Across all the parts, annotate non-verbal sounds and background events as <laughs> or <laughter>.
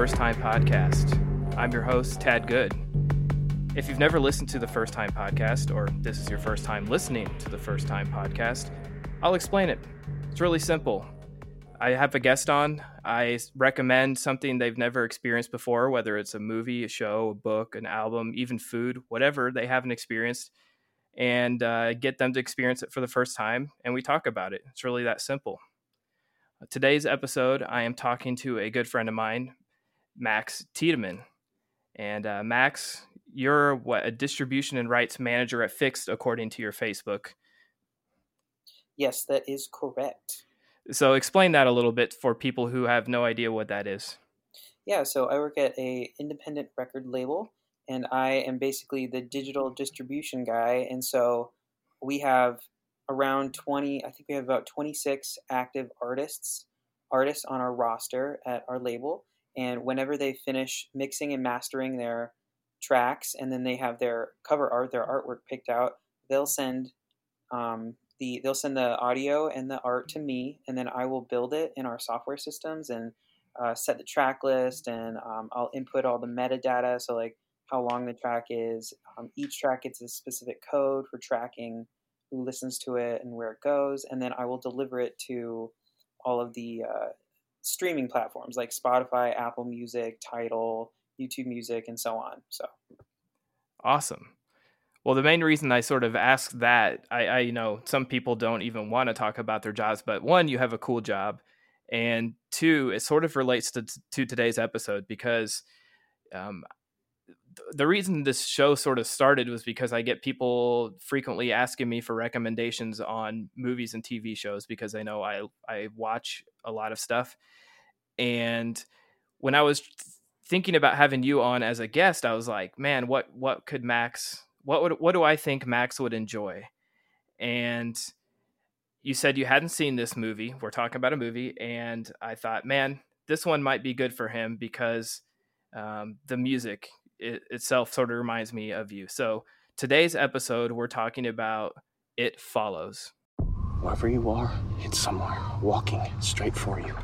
First Time Podcast. I'm your host, Tad Good. If you've never listened to the First Time Podcast, or this is your first time listening to the First Time Podcast, I'll explain it. It's really simple. I have a guest on. I recommend something they've never experienced before, whether it's a movie, a show, a book, an album, even food, whatever they haven't experienced, and uh, get them to experience it for the first time. And we talk about it. It's really that simple. Today's episode, I am talking to a good friend of mine, Max Tiedemann. And uh, Max, you're what a distribution and rights manager at Fixed, according to your Facebook. Yes, that is correct. So explain that a little bit for people who have no idea what that is. Yeah, so I work at a independent record label, and I am basically the digital distribution guy. And so we have around 20 i think we have about 26 active artists artists on our roster at our label and whenever they finish mixing and mastering their tracks and then they have their cover art their artwork picked out they'll send um, the they'll send the audio and the art to me and then i will build it in our software systems and uh, set the track list and um, i'll input all the metadata so like how long the track is um, each track gets a specific code for tracking who listens to it and where it goes, and then I will deliver it to all of the uh, streaming platforms like Spotify, Apple Music, Tidal, YouTube Music, and so on. So awesome. Well, the main reason I sort of ask that, I, I you know some people don't even want to talk about their jobs, but one, you have a cool job, and two, it sort of relates to to today's episode because um, the reason this show sort of started was because I get people frequently asking me for recommendations on movies and TV shows because they know I I watch a lot of stuff. And when I was thinking about having you on as a guest, I was like, man, what what could Max what would what do I think Max would enjoy? And you said you hadn't seen this movie. We're talking about a movie, and I thought, man, this one might be good for him because um, the music it itself sort of reminds me of you. So today's episode, we're talking about It Follows. Wherever you are, it's somewhere walking straight for you.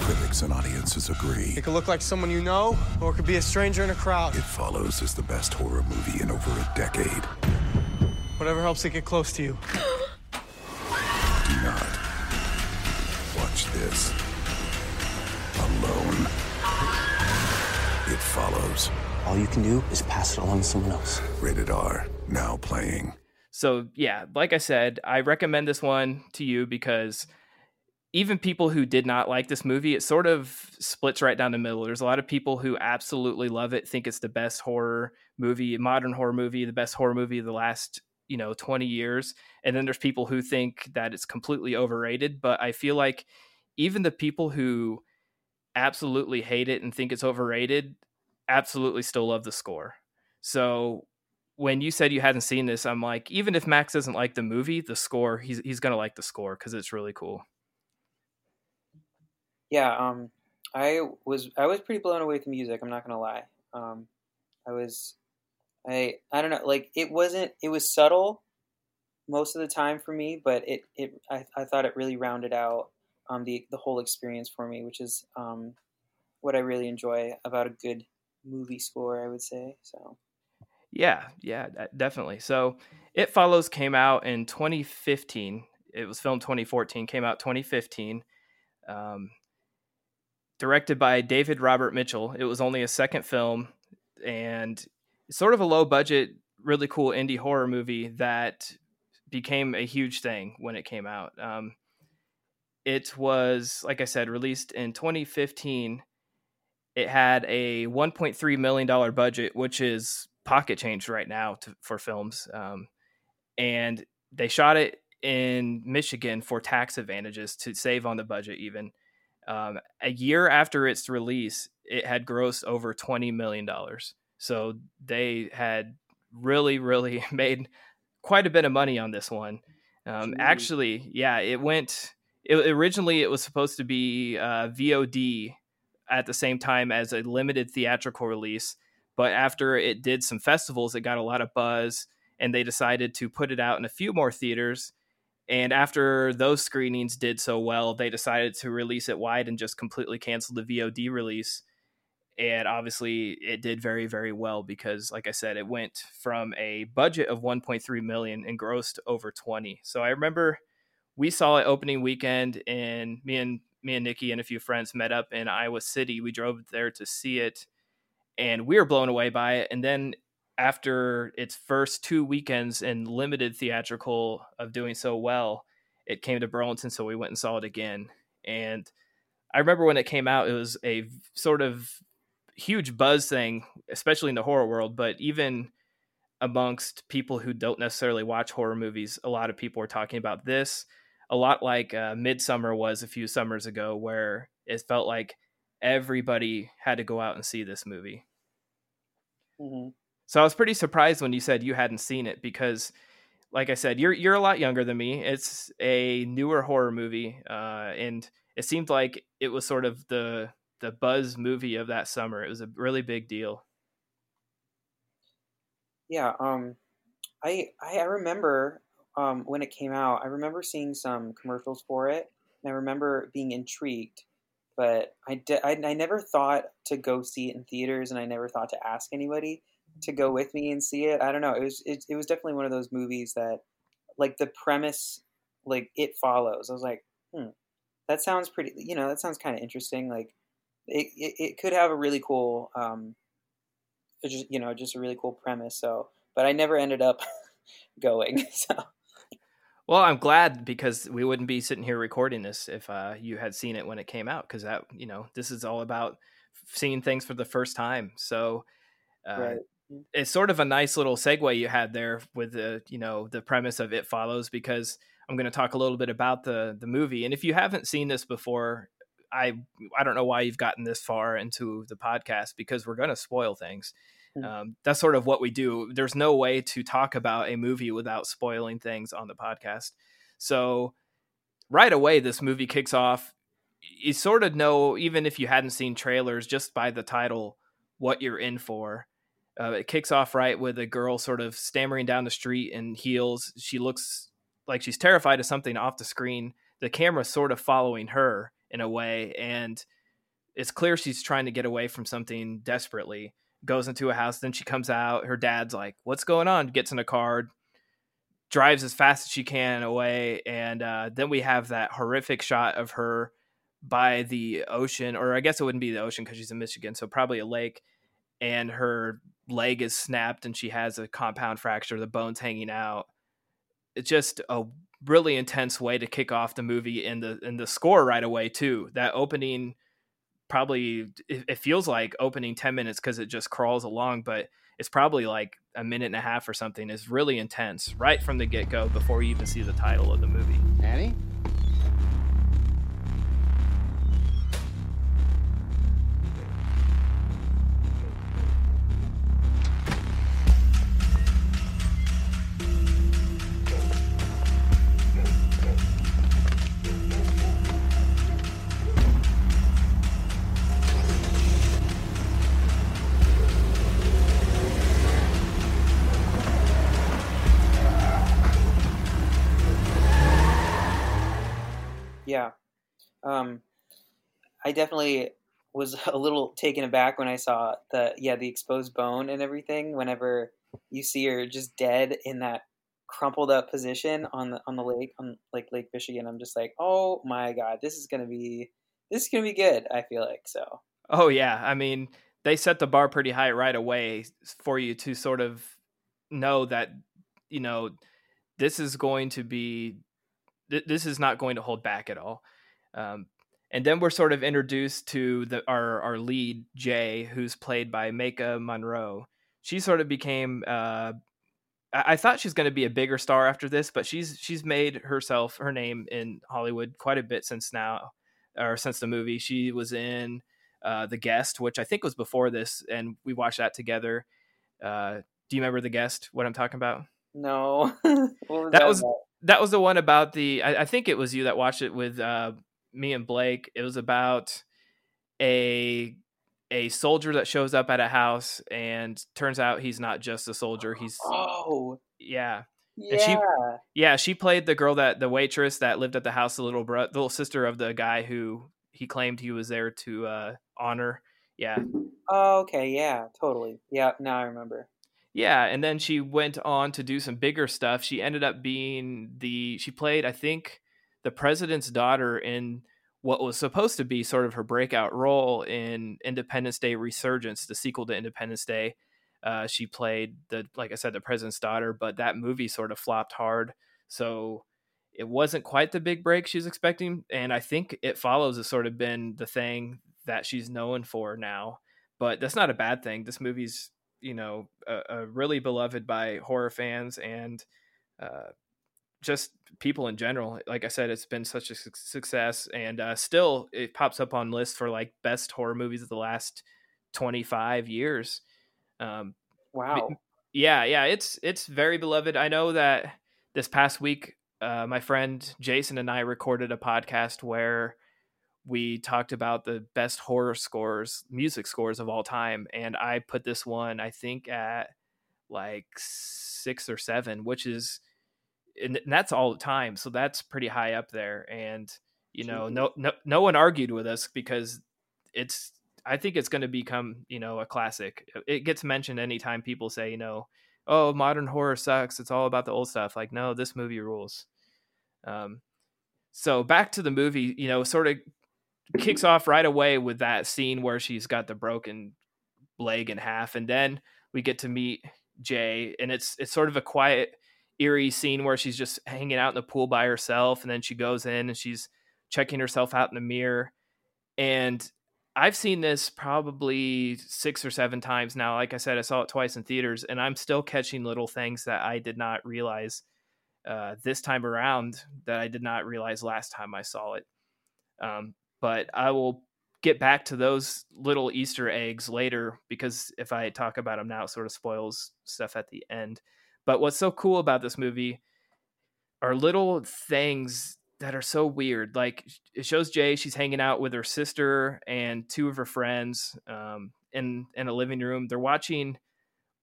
Critics and audiences agree. It could look like someone you know, or it could be a stranger in a crowd. It Follows is the best horror movie in over a decade. Whatever helps it get close to you. Do not watch this alone. It follows. All you can do is pass it along to someone else. Rated R, now playing. So, yeah, like I said, I recommend this one to you because even people who did not like this movie, it sort of splits right down the middle. There's a lot of people who absolutely love it, think it's the best horror movie, modern horror movie, the best horror movie of the last, you know, 20 years. And then there's people who think that it's completely overrated. But I feel like even the people who absolutely hate it and think it's overrated, absolutely still love the score. So when you said you hadn't seen this, I'm like, even if Max doesn't like the movie, the score, he's he's gonna like the score because it's really cool. Yeah, um, I was I was pretty blown away with the music. I'm not gonna lie. Um, I was, I I don't know, like it wasn't. It was subtle most of the time for me, but it it I, I thought it really rounded out um, the the whole experience for me, which is um, what I really enjoy about a good movie score. I would say so. Yeah, yeah, definitely. So, It Follows came out in 2015. It was filmed 2014. Came out 2015. Um, directed by David Robert Mitchell. It was only a second film, and sort of a low budget, really cool indie horror movie that became a huge thing when it came out. Um, it was, like I said, released in 2015. It had a 1.3 million dollar budget, which is pocket change right now to, for films. Um, and they shot it in Michigan for tax advantages to save on the budget. Even um, a year after its release, it had grossed over 20 million dollars. So they had really, really <laughs> made quite a bit of money on this one. Um, actually, yeah, it went it, originally it was supposed to be uh, VOD at the same time as a limited theatrical release, but after it did some festivals, it got a lot of buzz, and they decided to put it out in a few more theaters. And after those screenings did so well, they decided to release it wide and just completely cancel the VOD release. And obviously, it did very, very well because, like I said, it went from a budget of 1.3 million and grossed over 20. So I remember we saw it opening weekend, and me and me and Nikki and a few friends met up in Iowa City. We drove there to see it, and we were blown away by it. And then after its first two weekends and limited theatrical of doing so well, it came to Burlington, so we went and saw it again. And I remember when it came out, it was a sort of huge buzz thing, especially in the horror world, but even amongst people who don't necessarily watch horror movies, a lot of people were talking about this. A lot like uh, Midsommar was a few summers ago, where it felt like everybody had to go out and see this movie. Mm-hmm. So I was pretty surprised when you said you hadn't seen it because, like I said, you're you're a lot younger than me. It's a newer horror movie, uh, and it seemed like it was sort of the the buzz movie of that summer. It was a really big deal. Yeah, um, I I remember um, when it came out. I remember seeing some commercials for it, and I remember being intrigued. But I, de- I, I never thought to go see it in theaters, and I never thought to ask anybody to go with me and see it. I don't know. It was it, it was definitely one of those movies that, like the premise, like it follows. I was like, hmm, that sounds pretty. You know, that sounds kind of interesting. Like, it, it, it could have a really cool, um, just you know, just a really cool premise. So, but I never ended up <laughs> going. <laughs> So. Well, I'm glad because we wouldn't be sitting here recording this if uh, you had seen it when it came out. Because that, you know, this is all about seeing things for the first time. So, uh, right it's sort of a nice little segue you had there with the you know the premise of it follows because i'm going to talk a little bit about the the movie and if you haven't seen this before i i don't know why you've gotten this far into the podcast because we're going to spoil things mm-hmm. um, that's sort of what we do there's no way to talk about a movie without spoiling things on the podcast so right away this movie kicks off you sort of know even if you hadn't seen trailers just by the title what you're in for uh, it kicks off right with a girl sort of stammering down the street in heels. She looks like she's terrified of something off the screen. The camera's sort of following her in a way, and it's clear she's trying to get away from something desperately. Goes into a house, then she comes out. Her dad's like, "What's going on?" Gets in a car, drives as fast as she can away, and uh, then we have that horrific shot of her by the ocean, or I guess it wouldn't be the ocean because she's in Michigan, so probably a lake, and her leg is snapped and she has a compound fracture, the bones hanging out. It's just a really intense way to kick off the movie and the and the score right away too. That opening probably it, it feels like opening 10 minutes because it just crawls along, but it's probably like a minute and a half or something is really intense right from the get-go before you even see the title of the movie. Annie? I definitely was <laughs> a little taken aback when I saw the yeah the exposed bone and everything. Whenever you see her just dead in that crumpled up position on the on the lake on like Lake Michigan, I'm just like, oh my god, this is gonna be this is gonna be good. I feel like so. Oh yeah, I mean they set the bar pretty high right away for you to sort of know that you know this is going to be th- this is not going to hold back at all. Um, and then we're sort of introduced to the our our lead Jay, who's played by Maika Monroe. She sort of became. Uh, I-, I thought she's going to be a bigger star after this, but she's she's made herself her name in Hollywood quite a bit since now, or since the movie. She was in uh, The Guest, which I think was before this, and we watched that together. Uh, do you remember The Guest? What I'm talking about? No. <laughs> was that, that, was about? that was the one about the. I, I, think it was you that watched it with uh, me and Blake. It was about a a soldier that shows up at a house and turns out he's not just a soldier. He's oh yeah. Yeah. And she- Yeah, she played the girl that the waitress that lived at the house, the little bro, the little sister of the guy who he claimed he was there to uh, honor. Yeah, oh, okay. Yeah. Totally. Yeah. Now I remember. yeah, and then she went on to do some bigger stuff. She ended up being the she played, I think, the president's daughter in what was supposed to be sort of her breakout role in Independence Day Resurgence, the sequel to Independence Day. Uh, she played the, like I said, the president's daughter, but that movie sort of flopped hard. So it wasn't quite the big break she was expecting. And I think It Follows has sort of been the thing that she's known for now. But that's not a bad thing. This movie's, you know, a, a really beloved by horror fans and uh, just people in general. Like I said, it's been such a suc- success. And uh, still, it pops up on lists for like best horror movies of the last 25 years. Um, Wow. yeah yeah it's it's very beloved i know that this past week uh, my friend jason and i recorded a podcast where we talked about the best horror scores music scores of all time and i put this one i think at like six or seven which is and that's all the time so that's pretty high up there and you know no no, no one argued with us because it's I think it's going to become, you know, a classic. It gets mentioned anytime people say, you know, oh, modern horror sucks. It's all about the old stuff. Like, no, this movie rules. Um, so back to the movie, you know, sort of kicks off right away with that scene where she's got the broken leg in half, and then we get to meet Jay, and it's it's sort of a quiet, eerie scene where she's just hanging out in the pool by herself, and then she goes in and she's checking herself out in the mirror, and I've seen this probably six or seven times now. Like I said, I saw it twice in theaters, and I'm still catching little things that I did not realize uh, this time around that I did not realize last time I saw it. Um, but I will get back to those little Easter eggs later because if I talk about them now, it sort of spoils stuff at the end. But what's so cool about this movie are little things that are so weird. Like it shows Jay, she's hanging out with her sister and two of her friends um, in in a living room. They're watching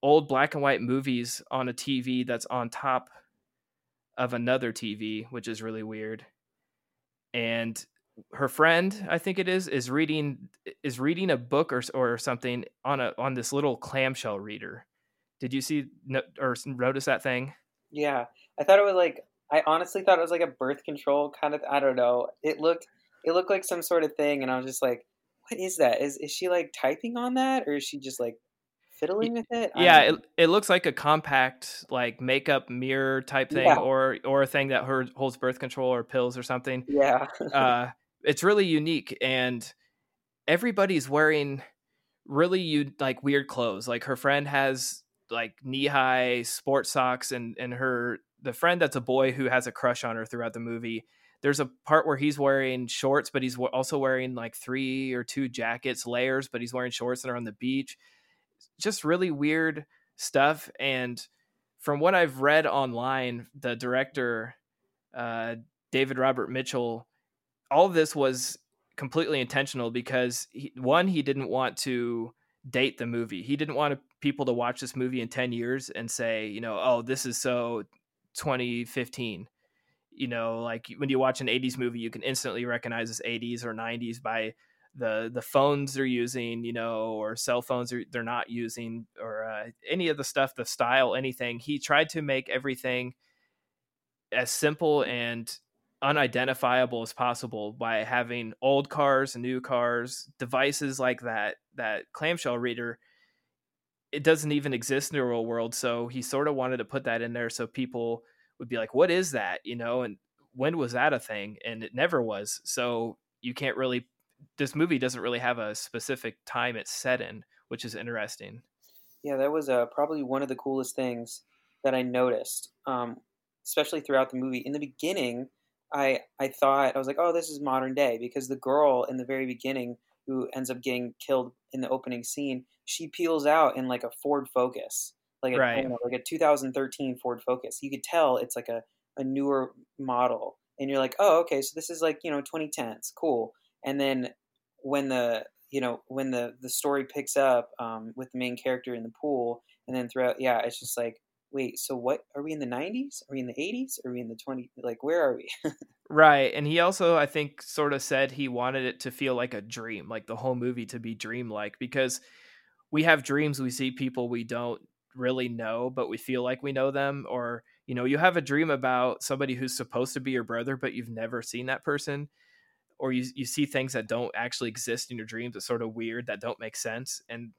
old black and white movies on a TV that's on top of another TV, which is really weird. And her friend, I think it is, is reading is reading a book or or something on a on this little clamshell reader. Did you see no- or notice that thing? Yeah. I thought it was like I honestly thought it was like a birth control kind of I don't know. It looked it looked like some sort of thing and I was just like, what is that? Is is she like typing on that or is she just like fiddling with it? Yeah it, it looks like a compact like makeup mirror type thing Yeah. or or a thing that her, holds birth control or pills or something yeah. <laughs> uh it's really unique and everybody's wearing really you like weird clothes like her friend has like knee-high sports socks and and her the friend that's a boy who has a crush on her throughout the movie there's a part where he's wearing shorts but he's also wearing like three or two jackets layers but he's wearing shorts and are on the beach. Just really weird stuff and from what i've read online the director uh, david robert mitchell all this was completely intentional because he, one he didn't want to date the movie. He didn't want people to watch this movie in 10 years and say you know oh this is so 2015 you know like when you watch an 80s movie you can instantly recognize it's 80s or 90s by the the phones they're using you know or cell phones they're not using or uh, any of the stuff the style anything. He tried to make everything as simple and unidentifiable as possible by having old cars new cars devices like that that clamshell reader it doesn't even exist in the real world so he sort of wanted to put that in there so people would be like what is that? You know and when was that a thing? And it never was so you can't really this movie doesn't really have a specific time it's set in which is interesting. Yeah, that was uh, probably one of the coolest things that I noticed, um, especially throughout the movie. In the beginning, I I thought I was like, oh, this is modern day because the girl in the very beginning who ends up getting killed in the opening scene, she peels out in like a Ford Focus, like a Right. know, like a 2013 Ford Focus. You could tell it's like a a newer model, and you're like, oh, okay, so this is like you know 2010s, cool. And then when the you know when the the story picks up um, with the main character in the pool and then throughout yeah it's just like wait, so what are we in the 90s? Are we in the 80s? Are we in the 20s? like where are we? <laughs> right. And he also I think sort of said he wanted it to feel like a dream, like the whole movie to be dreamlike because we have dreams, we see people we don't really know, but we feel like we know them or you know, you have a dream about somebody who's supposed to be your brother but you've never seen that person or you you see things that don't actually exist in your dreams that's sort of weird that don't make sense and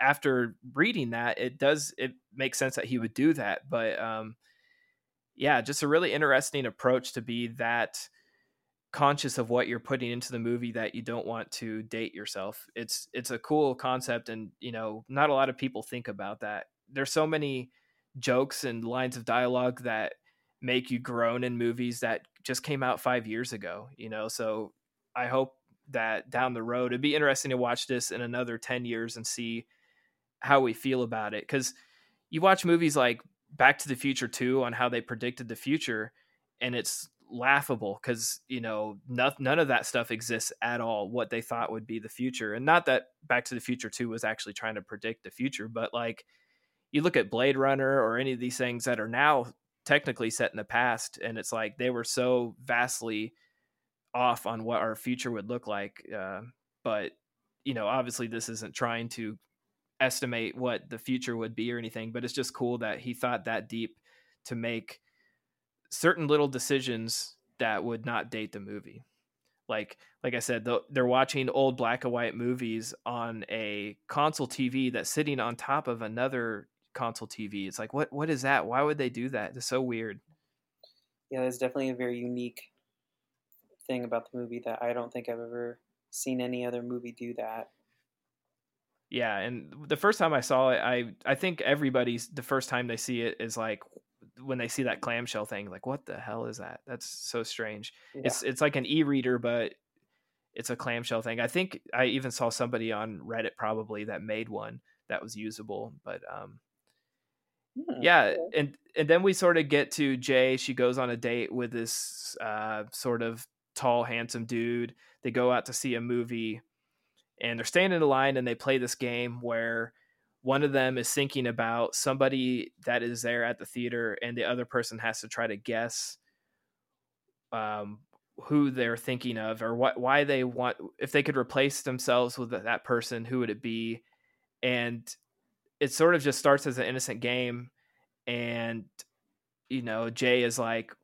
after reading that, it does it makes sense that he would do that. But um, yeah, just a really interesting approach to be that conscious of what you're putting into the movie that you don't want to date yourself. It's it's a cool concept, and you know, not a lot of people think about that. There's so many jokes and lines of dialogue that make you groan in movies that just came out five years ago. You know, so I hope that down the road it'd be interesting to watch this in another 10 years and see how we feel about it because you watch movies like Back to the Future 2 on how they predicted the future and it's laughable because you know no, none of that stuff exists at all what they thought would be the future and not that back to the future 2 was actually trying to predict the future but like you look at blade runner or any of these things that are now technically set in the past and it's like they were so vastly off on what our future would look like uh, but you know obviously this isn't trying to estimate what the future would be or anything, but it's just cool that he thought that deep to make certain little decisions that would not date the movie. Like like I said, they're watching old black and white movies on a console TV that's sitting on top of another console TV. It's like what what is that? Why would they do that? It's so weird. Yeah, there's definitely a very unique thing about the movie that I don't think I've ever seen any other movie do that. Yeah, and the first time I saw it, I I think everybody's the first time they see it is like when they see that clamshell thing, like what the hell is that? That's so strange. Yeah. It's it's like an e-reader, but it's a clamshell thing. I think I even saw somebody on Reddit probably that made one that was usable, but um hmm, yeah, and and then we sort of get to Jay. She goes on a date with this uh, sort of tall, handsome dude. They go out to see a movie and they're staying in line and they play this game where one of them is thinking about somebody that is there at the theater and the other person has to try to guess um, who they're thinking of or what why they want if they could replace themselves with that person who would it be? And it sort of just starts as an innocent game and you know jay is like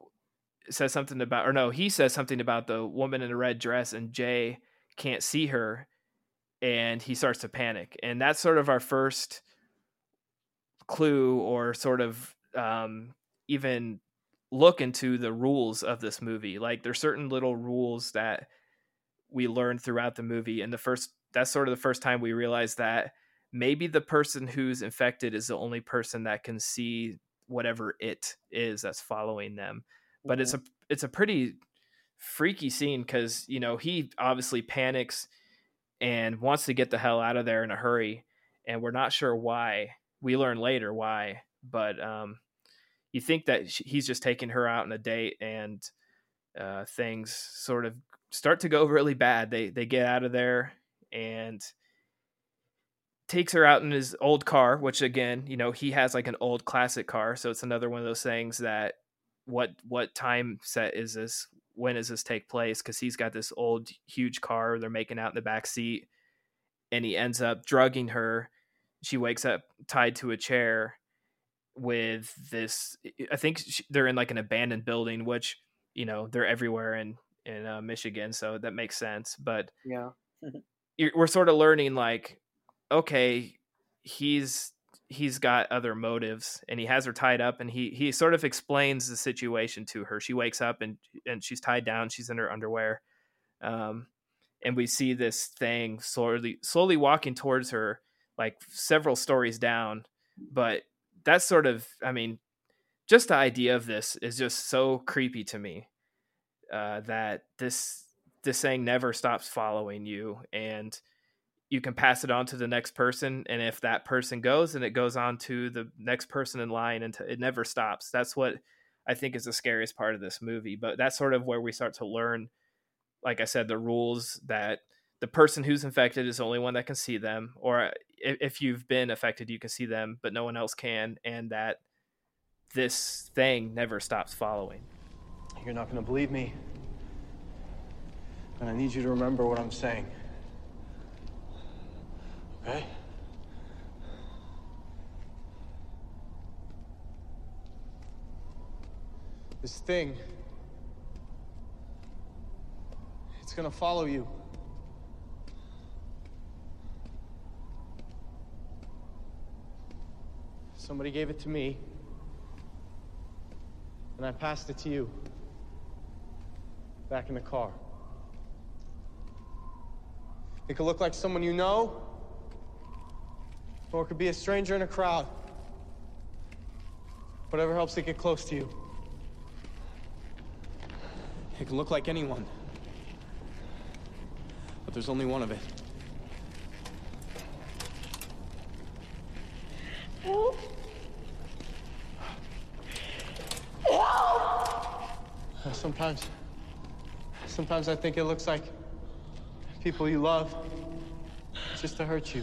says something about or no he says something about the woman in the red dress and jay can't see her and he starts to panic. And that's sort of our first clue or sort of um, even look into the rules of this movie. Like there's certain little rules that we learn throughout the movie. And the first, that's sort of the first time we realize that maybe the person who's infected is the only person that can see whatever it is that's following them. But mm-hmm. it's a, it's a pretty freaky scene because, you know, he obviously panics and wants to get the hell out of there in a hurry. And we're not sure why. We learn later why, but um, you think that he's just taking her out on a date, and uh, things sort of start to go really bad. They they get out of there and takes her out in his old car, which again, you know, he has like an old classic car, so it's another one of those things that what what time set is this? When does this take place? Because he's got this old huge car. They're making out in the back seat, and he ends up drugging her. She wakes up tied to a chair with this. I think they're in like an abandoned building, which you know they're everywhere in in uh, Michigan, so that makes sense. But yeah, <laughs> we're sort of learning like, okay, he's he's got other motives and he has her tied up and he he sort of explains the situation to her. She wakes up and and she's tied down she's in her underwear um and we see this thing slowly slowly walking towards her like several stories down but that's sort of i mean just the idea of this is just so creepy to me uh that this this thing never stops following you and you can pass it on to the next person and if that person goes and it goes on to the next person in line and it never stops that's what i think is the scariest part of this movie but that's sort of where we start to learn like i said the rules that the person who's infected is the only one that can see them or if you've been affected you can see them but no one else can and that this thing never stops following. You're not gonna believe me. And I need you to remember what I'm saying. Okay? This thing. It's gonna follow you. Somebody gave it to me. And I passed it to you. Back in the car. It could look like someone you know, or it could be a stranger in a crowd. Whatever helps it get close to you. It can look like anyone. But there's only one of it. Help. Help. Uh, sometimes, sometimes I think it looks like people you love just to hurt you.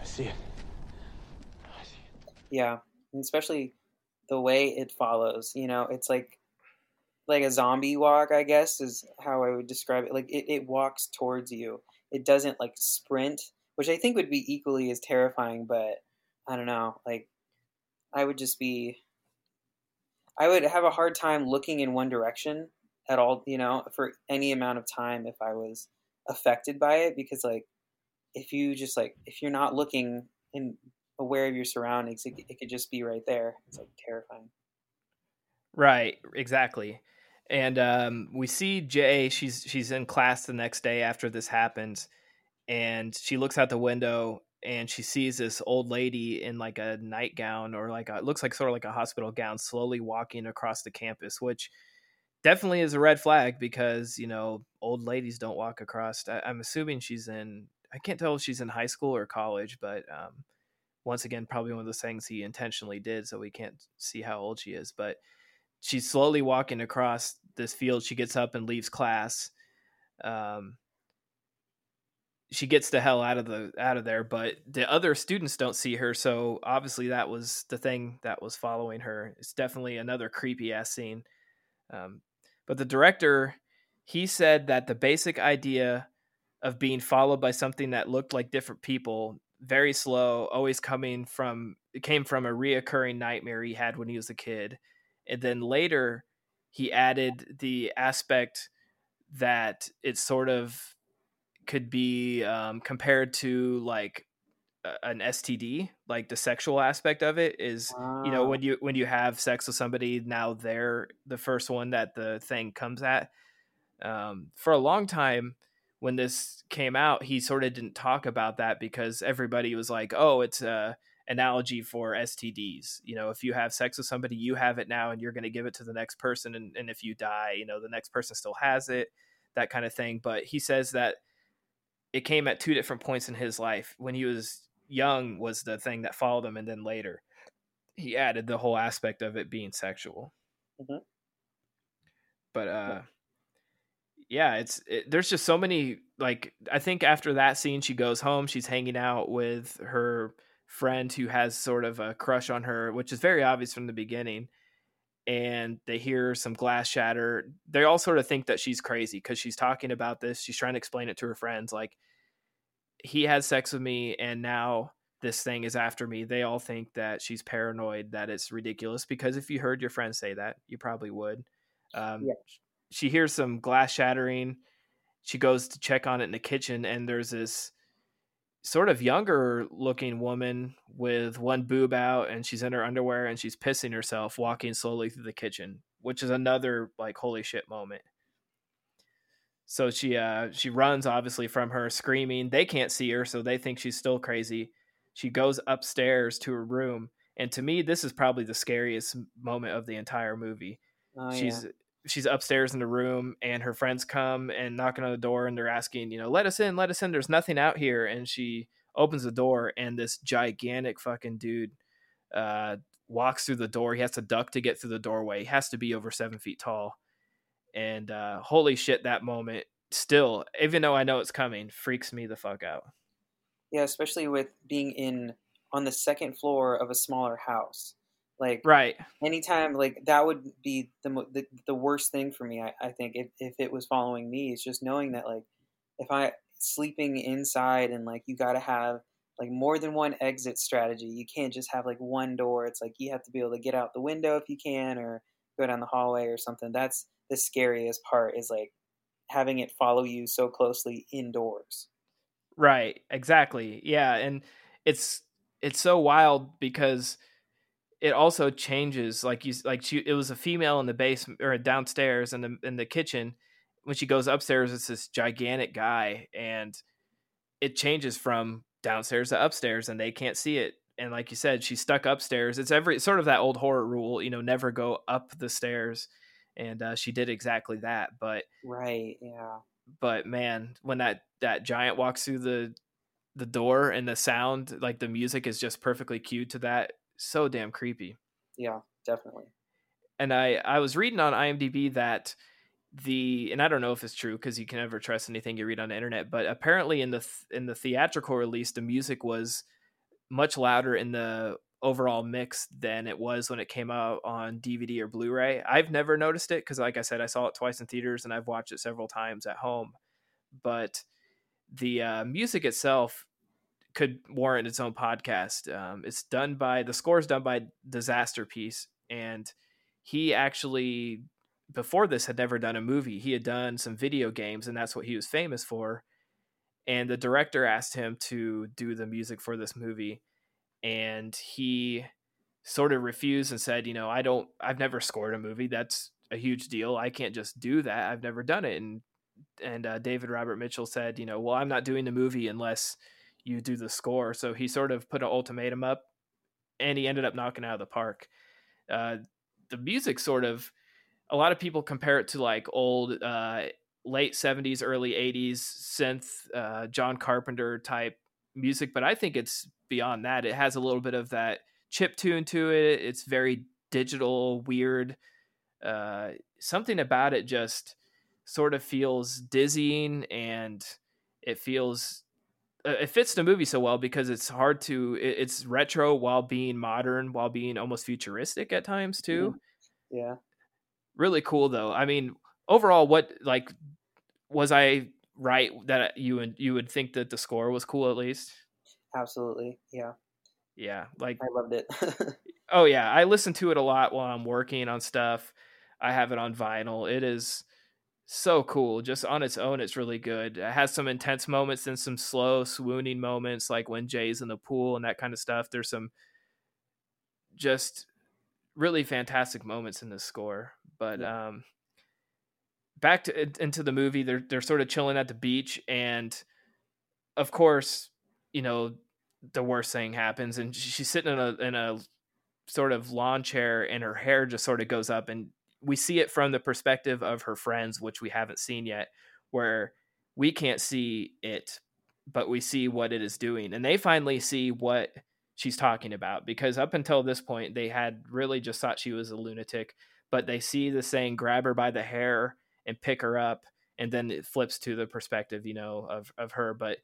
I see it. I see it. Yeah, and especially the way it follows. You know, it's like like a zombie walk. I guess is how I would describe it. Like it, it walks towards you. It doesn't like sprint, which I think would be equally as terrifying. But I don't know. Like I would just be. I would have a hard time looking in one direction at all. You know, for any amount of time if I was affected by it, because like if you just like if you're not looking and aware of your surroundings, it, it could just be right there. It's like terrifying. Right, exactly. And um, we see Jay. She's she's in class the next day after this happens, and she looks out the window and she sees this old lady in like a nightgown or like a, it looks like sort of like a hospital gown, slowly walking across the campus, which definitely is a red flag because you know old ladies don't walk across. I, I'm assuming she's in. I can't tell if she's in high school or college, but um, once again, probably one of those things he intentionally did, so we can't see how old she is. But she's slowly walking across this field. She gets up and leaves class. Um, she gets the hell out of the out of there, but the other students don't see her. So obviously, that was the thing that was following her. It's definitely another creepy ass scene. Um, but the director, he said that the basic idea of being followed by something that looked like different people, very slow, always coming from it came from a reoccurring nightmare he had when he was a kid and then later he added the aspect that it sort of could be um, compared to like an STD, like the sexual aspect of it is, wow. you know, when you when you have sex with somebody, now they're the first one that the thing comes at. Um, for a long time, when this came out, he sort of didn't talk about that because everybody was like, "Oh, it's a analogy for STDs. You know, if you have sex with somebody, you have it now and you're going to give it to the next person. And, and if you die, you know, the next person still has it, that kind of thing. But he says that it came at two different points in his life. When he was young, was the thing that followed him. And then later, he added the whole aspect of it being sexual. Mm-hmm. But, uh, yeah, it's it, there's just so many like I think after that scene she goes home, she's hanging out with her friend who has sort of a crush on her, which is very obvious from the beginning. And they hear some glass shatter. They all sort of think that she's crazy because she's talking about this. She's trying to explain it to her friends. Like, he had sex with me, and now this thing is after me. They all think that she's paranoid, that it's ridiculous. Because if you heard your friends say that, you probably would. Um, yeah. She hears some glass shattering. She goes to check on it in the kitchen, and there's this sort of younger looking woman with one boob out and she's in her underwear and she's pissing herself walking slowly through the kitchen which is another like holy shit moment. So she uh she runs obviously from her screaming. They can't see her so they think she's still crazy. She goes upstairs to her room and to me this is probably the scariest moment of the entire movie. Oh, she's yeah she's upstairs in the room and her friends come and knocking on the door and they're asking, you know, let us in, let us in. There's nothing out here. And she opens the door and this gigantic fucking dude uh, walks through the door. He has to duck to get through the doorway. He has to be over seven feet tall. And uh, holy shit, that moment still, even though I know it's coming, freaks me the fuck out. Yeah, especially with being in on the second floor of a smaller house. Like right, anytime like that would be the the, the worst thing for me. I, I think if if it was following me, is just knowing that like if I sleeping inside and like you got to have like more than one exit strategy. You can't just have like one door. It's like you have to be able to get out the window if you can or go down the hallway or something. That's the scariest part is like having it follow you so closely indoors. Right, exactly. Yeah, and it's it's so wild because it also changes like you like she it was a female in the basement or downstairs in the in the kitchen. When she goes upstairs it's this gigantic guy and it changes from downstairs to upstairs and they can't see it. And like you said she's stuck upstairs. It's every sort of that old horror rule you know never go up the stairs and uh, she did exactly that but right yeah. but man when that that giant walks through the the door and the sound like the music is just perfectly cued to that so damn creepy yeah definitely and i i was reading on imdb that the and I don't know if it's true because you can never trust anything you read on the internet, but apparently in the th- in the theatrical release, the music was much louder in the overall mix than it was when it came out on DVD or Blu-ray. I've never noticed it because, like I said, I saw it twice in theaters and I've watched it several times at home. But the uh, music itself could warrant its own podcast. Um, it's done by the score is done by Disasterpeace, and he actually before this had never done a movie. He had done some video games, and that's what he was famous for. And the director asked him to do the music for this movie, and he sort of refused and said, "You know, I don't. I've never scored a movie. That's a huge deal. I can't just do that. I've never done it." And and uh, David Robert Mitchell said, "You know, well, I'm not doing the movie unless you do the score." So he sort of put an ultimatum up, and he ended up knocking out of the park. Uh, the music sort of a lot of people compare it to like old uh, late 70s early 80s synth uh, john carpenter type music but i think it's beyond that it has a little bit of that chip tune to it it's very digital weird uh, something about it just sort of feels dizzying and it feels Uh, it fits the movie so well because it's hard to it's retro while being modern while being almost futuristic at times too mm-hmm. yeah really cool though. I mean, overall, what like was I right that you and you would think that the score was cool at least? Absolutely, yeah. Yeah, like I loved it. <laughs> oh yeah, I listen to it a lot while I'm working on stuff. I have it on vinyl. It is so cool. Just on its own, it's really good. It has some intense moments and some slow, swooning moments, like when Jay's in the pool and that kind of stuff. There's some just really fantastic moments in the score. But yeah. um, back to into the movie, they're they're sort of chilling at the beach, and of course, you know, the worst thing happens, and she's sitting in a in a sort of lawn chair, and her hair just sort of goes up, and we see it from the perspective of her friends, which we haven't seen yet, where we can't see it, but we see what it is doing, and they finally see what she's talking about because up until this point they had really just thought she was a lunatic but they see the saying grab her by the hair and pick her up and then it flips to the perspective you know of of her but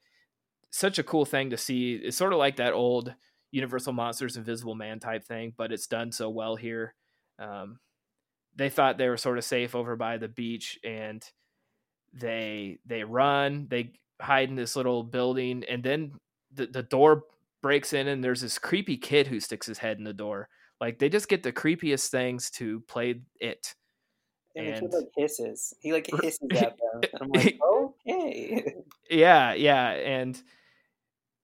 such a cool thing to see. It's sort of like that old universal monsters invisible man type thing but it's done so well here um, they thought they were sort of safe over by the beach and they they run they hide in this little building and then the, the door breaks in and there's this creepy kid who sticks his head in the door like they just get the creepiest things to play it. And, and the kid like hisses. He like hisses at <laughs> them. I'm like, okay. <laughs> Yeah, yeah. And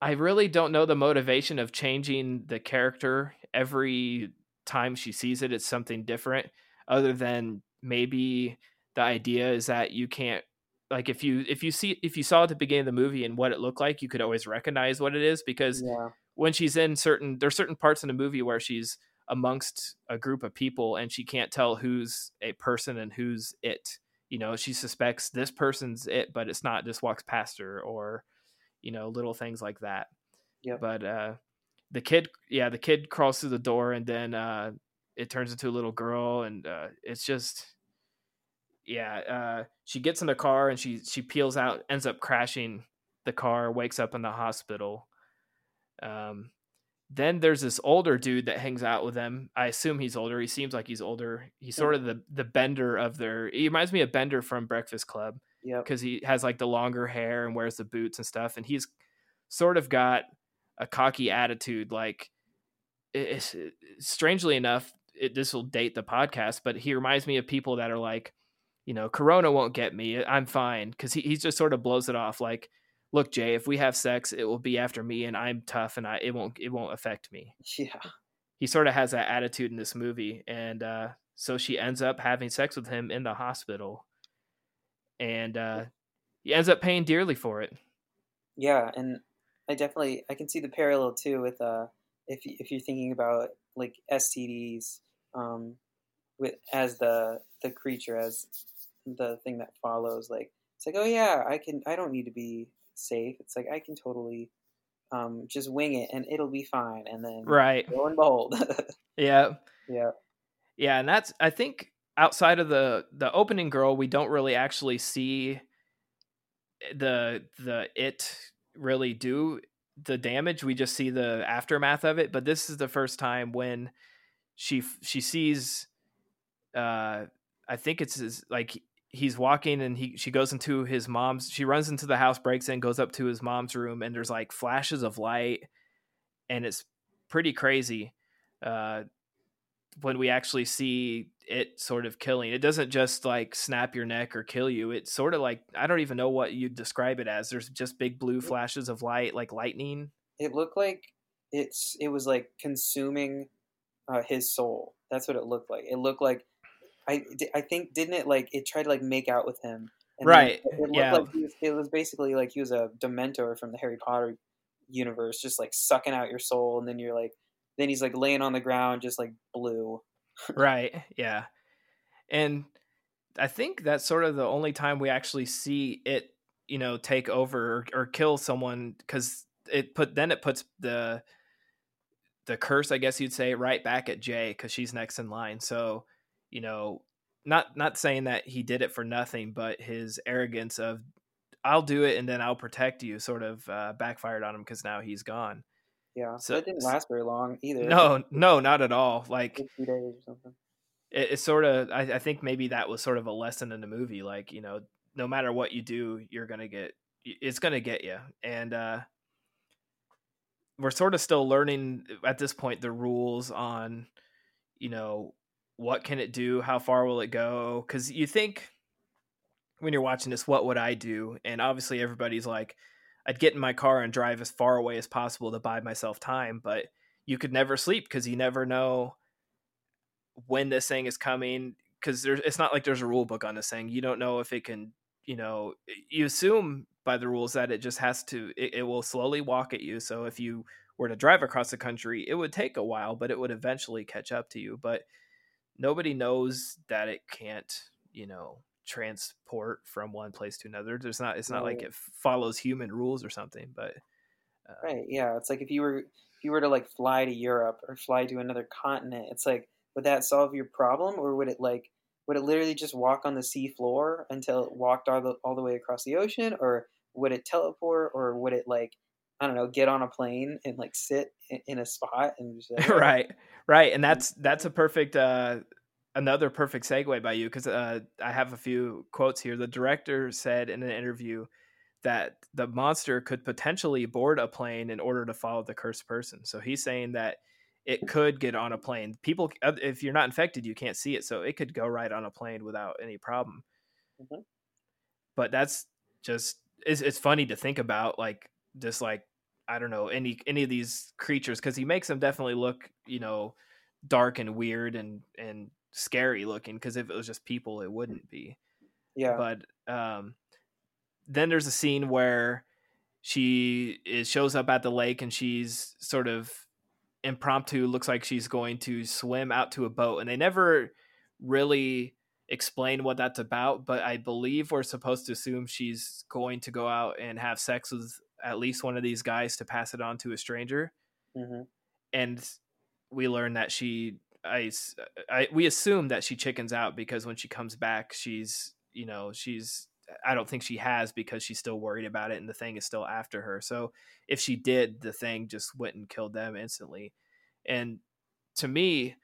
I really don't know the motivation of changing the character every time she sees it. It's something different, other than maybe the idea is that you can't like if you if you see if you saw at the beginning of the movie and what it looked like, you could always recognize what it is because yeah. when she's in certain there's certain parts in the movie where she's amongst a group of people and she can't tell who's a person and who's it. You know she suspects this person's it but it's not just walks past her or you know little things like that. Yeah but uh the kid yeah the kid crawls through the door and then uh it turns into a little girl and uh it's just yeah uh she gets in the car and she she peels out ends up crashing the car wakes up in the hospital. Um then there's this older dude that hangs out with them. I assume he's older. He seems like he's older. He's sort of the the bender of their he reminds me of bender from breakfast club Yep. because he has like the longer hair and wears the boots and stuff and he's sort of got a cocky attitude like it's, strangely enough it, this will date the podcast but he reminds me of people that are like you know corona won't get me i'm fine because he, he just sort of blows it off like look jay if we have sex it will be after me and i'm tough and i it won't it won't affect me. Yeah. he sort of has that attitude in this movie and uh so she ends up having sex with him in the hospital and uh he ends up paying dearly for it. Yeah, and I definitely I can see the parallel too with uh if if you're thinking about like STDs um with as the the creature as the thing that follows like it's like oh yeah I can I don't need to be safe. It's like I can totally um just wing it and it'll be fine. And then right. lo and behold. <laughs> Yeah. Yeah. Yeah, and that's I think outside of the the opening girl, we don't really actually see the the it really do the damage. We just see the aftermath of it. But this is the first time when she she sees, uh, I think it's his, like he's walking and he she goes into his mom's. She runs into the house, breaks in, goes up to his mom's room, and there's like flashes of light, and it's pretty crazy. Uh, when we actually see it sort of killing it doesn't just like snap your neck or kill you it's sort of like i don't even know what you'd describe it as there's just big blue flashes of light like lightning it looked like it's it was like consuming uh, his soul. That's what it looked like. It looked like I I think didn't it like it tried to like make out with him. Right, It looked yeah. like he was, it was basically like he was a Dementor from the Harry Potter universe, just like sucking out your soul, and then you're like, then he's like laying on the ground, just like blue. <laughs> right yeah and i think that's sort of the only time we actually see it you know take over or, or kill someone because it put then it puts the the curse i guess you'd say right back at jay because she's next in line so you know not not saying that he did it for nothing but his arrogance of i'll do it and then i'll protect you sort of uh, backfired on him because now he's gone Yeah, So- it didn't last very long either. no no not at all like Like two days or something. it, it's sort of I, I think maybe that was sort of a lesson in the movie like you know no matter what you do you're gonna get it's gonna get you and uh we're sort of still learning uh, at this point the rules on you know what can it do? How far will it go? Because you think when you're watching this what would i do? And obviously everybody's like i'd get in my car and drive as far away as possible to buy myself time but you could never sleep because you never know when this thing is coming because there's it's not like there's a rule book on this thing. You don't know if it can you know you assume by the rules that it just has to it, it will slowly walk at you so if you were to drive across the country it would take a while but it would eventually catch up to you but nobody knows that it can't you know transport from one place to another there's not it's not like it follows human rules or something but uh, Right. Yeah. It's like if you were if you were to like fly to Europe or fly to another continent, it's like would that solve your problem or would it like would it literally just walk on the sea floor until it walked all the all the way across the ocean or would it teleport or would it like I don't know get on a plane and like sit in, in a spot and just <laughs> like, right right and that's that's a perfect uh another perfect segue by you because uh i have a few quotes here. The director said in an interview that the monster could potentially board a plane in order to follow the cursed person so he's saying that it could get on a plane. People if you're not infected you can't see it so it could go right on a plane without any problem. Mhm. but that's just it's, it's funny to think about like just like i don't know any any of these creatures because he makes them definitely look you know dark and weird and and scary looking because if it was just people it wouldn't be. Yeah. But um then there's a scene where she is shows up at the lake and she's sort of impromptu looks like she's going to swim out to a boat and they never really explain what that's about but i believe we're supposed to assume she's going to go out and have sex with at least one of these guys to pass it on to a stranger hmm and we learn that she I, I we assume that she chickens out because when she comes back she's you know she's I don't think she has because she's still worried about it and the thing is still after her. So if she did, the thing just went and killed them instantly. And to me,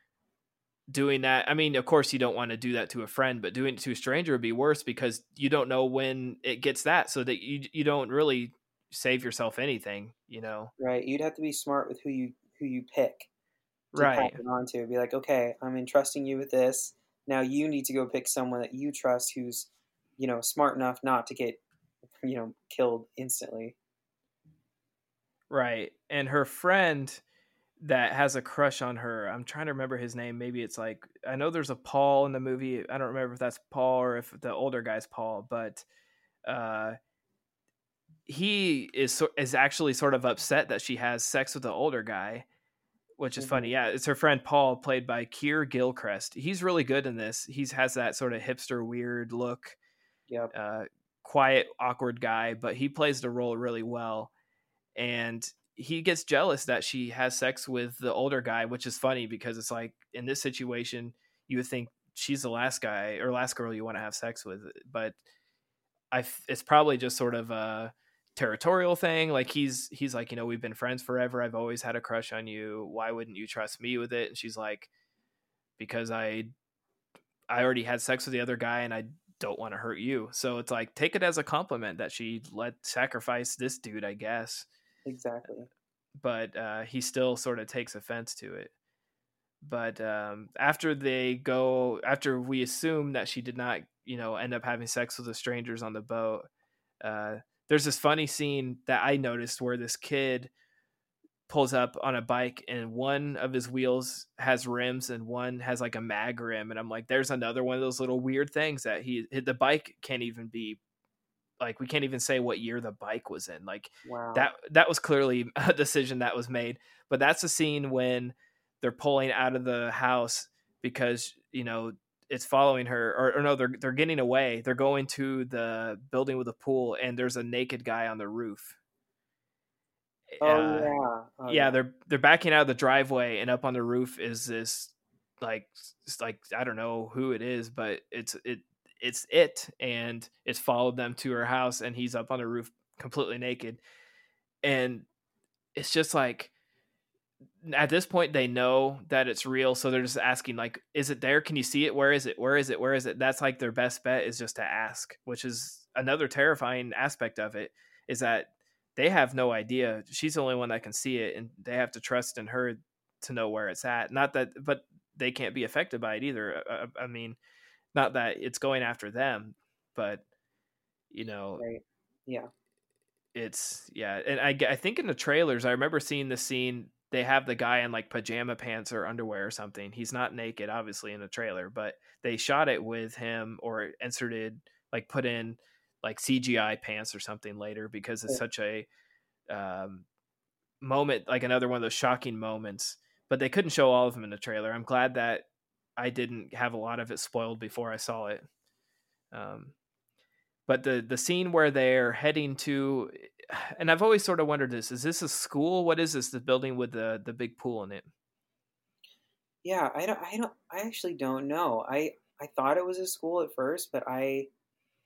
doing that, I mean, of course you don't want to do that to a friend, but doing it to a stranger would be worse because you don't know when it gets that so that you you don't really save yourself anything, you know. Right. You'd have to be smart with who you who you pick. To Right. it on to be like, okay, I'm entrusting you with this. Now you need to go pick someone that you trust who's, you know, smart enough not to get, you know, killed instantly. Right. And her friend that has a crush on her, I'm trying to remember his name. Maybe it's like I know there's a Paul in the movie. I don't remember if that's Paul or if the older guy's Paul, but uh he is is actually sort of upset that she has sex with the older guy, which is Mhm. funny. Yeah, it's her friend Paul played by Keir Gilchrist. He's really good in this. He's has that sort of hipster weird look Yep. uh, quiet, awkward guy, but he plays the role really well. And he gets jealous that she has sex with the older guy, which is funny because it's like in this situation, you would think she's the last guy or last girl you want to have sex with, but I, it's probably just sort of a territorial thing. Like he's he's like, you know, we've been friends forever. I've always had a crush on you. Why wouldn't you trust me with it? And she's like, because I I already had sex with the other guy and I don't want to hurt you. So it's like take it as a compliment that she let sacrifice this dude, I guess. Exactly. But uh, he still sort of takes offense to it. But um, after they go, after we assume that she did not, you know, end up having sex with the strangers on the boat, uh, there's this funny scene that I noticed where this kid pulls up on a bike and one of his wheels has rims and one has like a mag rim and I'm like there's another one of those little weird things that he the bike can't even be like we can't even say what year the bike was in like Wow. that that was clearly <laughs> a decision that was made but that's a scene when they're pulling out of the house because you know it's following her or, or no they're they're getting away they're going to the building with a pool and there's a naked guy on the roof oh Uh, yeah. Oh, yeah, they're they're backing out of the driveway, and up on the roof is this like it's like I don't know who it is, but it's it it's it, and it's followed them to her house, and he's up on the roof completely naked, and it's just like at this point they know that it's real, so they're just asking like, is it there? Can you see it? Where is it? Where is it? Where is it? That's like their best bet is just to ask, which is another terrifying aspect of it is that they have no idea. She's the only one that can see it, and they have to trust in her to know where it's at. Not that, but they can't be affected by it either. Uh, I mean, not that it's going after them, but you know, Right. Yeah. it's yeah. And I, I think in the trailers, I remember seeing the scene. They have the guy in like pajama pants or underwear or something. He's not naked, obviously, in the trailer, but they shot it with him or inserted, like, put in like CGI pants or something later because it's Yeah. such a um, moment, like another one of those shocking moments. But they couldn't show all of them in the trailer. I'm glad that I didn't have a lot of it spoiled before I saw it. Um, but the the scene where they're heading to, and I've always sort of wondered this: is this a school? What is this? The building with the the big pool in it? Yeah, I don't, I don't, I actually don't know. I, I thought it was a school at first, but I,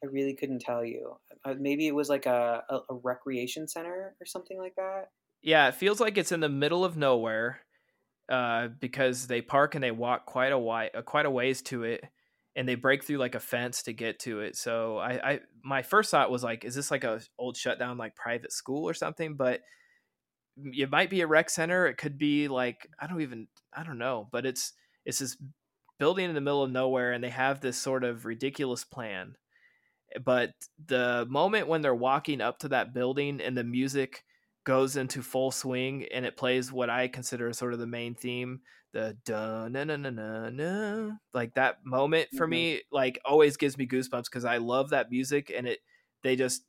I really couldn't tell you. Uh, maybe it was like a, a, a recreation center or something like that. Yeah, it feels like it's in the middle of nowhere, uh, because they park and they walk quite a while, uh, quite a ways to it, and they break through like a fence to get to it. So I, I, my first thought was like, is this like a old shutdown like private school or something? But it might be a rec center. It could be like I don't even I don't know, but it's it's this building in the middle of nowhere, and they have this sort of ridiculous plan. But the moment when they're walking up to that building and the music goes into full swing and it plays what I consider sort of the main theme, the na na na na na, like that moment for Mhm. me, like always gives me goosebumps because I love that music and it they just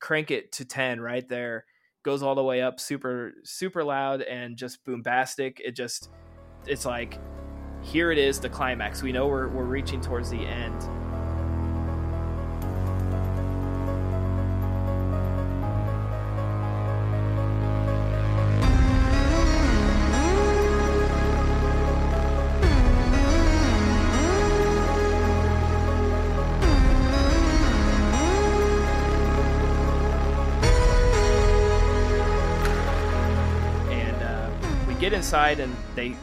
crank it to 10 right there goes all the way up super super loud and just boombastic it just it's like here it is the climax. We know we're, we're reaching towards the end get inside and they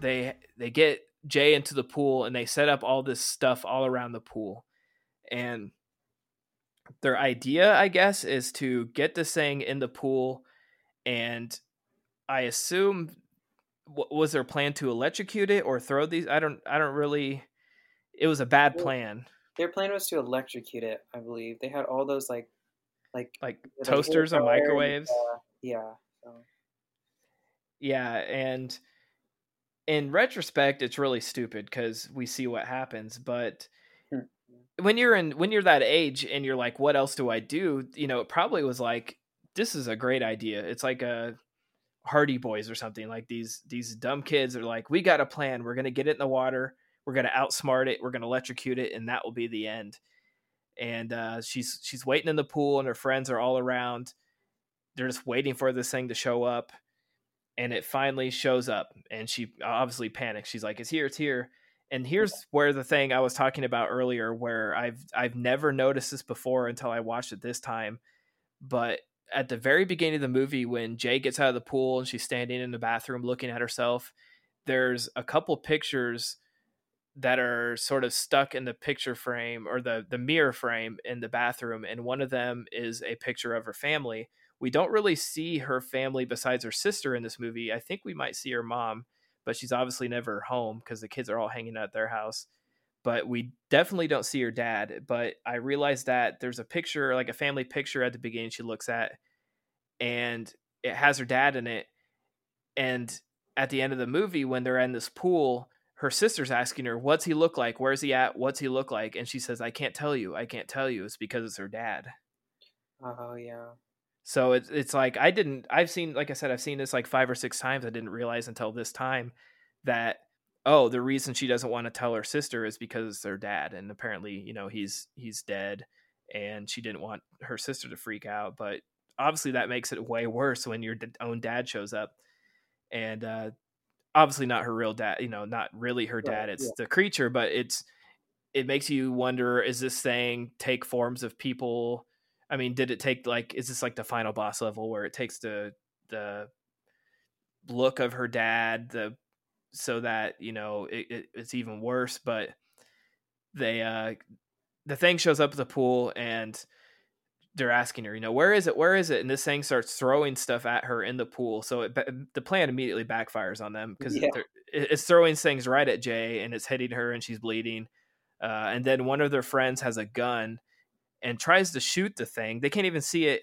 they they get Jay into the pool and they set up all this stuff all around the pool. And their idea, I guess, is to get this thing in the pool and I assume what was their plan to electrocute it or throw these I don't I don't really it was a bad plan. Their plan was to electrocute it, I believe. They had all those like like like toasters and microwaves. And, uh, yeah. Yeah, and in retrospect, it's really stupid because we see what happens. But hmm. when you're in when you're that age and you're like, what else do I do? You know, it probably was like, this is a great idea. It's like a Hardy Boys or something. Like these these dumb kids are like, we got a plan. We're gonna get it in the water. We're gonna outsmart it. We're gonna electrocute it, and that will be the end. And uh, she's she's waiting in the pool, and her friends are all around. They're just waiting for this thing to show up and it finally shows up and she obviously panics. She's like it's here it's here. And here's where the thing i was talking about earlier where i've i've never noticed this before until i watched it this time. But at the very beginning of the movie when jay gets out of the pool and she's standing in the bathroom looking at herself there's a couple pictures that are sort of stuck in the picture frame or the the mirror frame in the bathroom and one of them is a picture of her family we don't really see her family besides her sister in this movie. I think we might see her mom, but she's obviously never home because the kids are all hanging out at their house. But we definitely don't see her dad. But I realized that there's a picture, like a family picture at the beginning she looks at, and it has her dad in it. And at the end of the movie, when they're in this pool, her sister's asking her, What's he look like? Where's he at? What's he look like? And she says, I can't tell you. I can't tell you. It's because it's her dad. Oh, yeah. So it's it's like I didn't I've seen like I said I've seen this like five or six times I didn't realize until this time that oh the reason she doesn't want to tell her sister is because it's their dad and apparently you know he's he's dead and she didn't want her sister to freak out but obviously that makes it way worse when your own dad shows up and uh obviously not her real dad you know not really her dad it's yeah. the creature but it's it makes you wonder is this thing take forms of people I mean, did it take like is this like the final boss level where it takes the the look of her dad the so that you know it, it, it's even worse but they uh the thing shows up at the pool and they're asking her you know where is it where is it and this thing starts throwing stuff at her in the pool so it, the plan immediately backfires on them because yeah. it's throwing things right at jay and it's hitting her and she's bleeding uh, and then one of their friends has a gun and tries to shoot the thing. They can't even see it.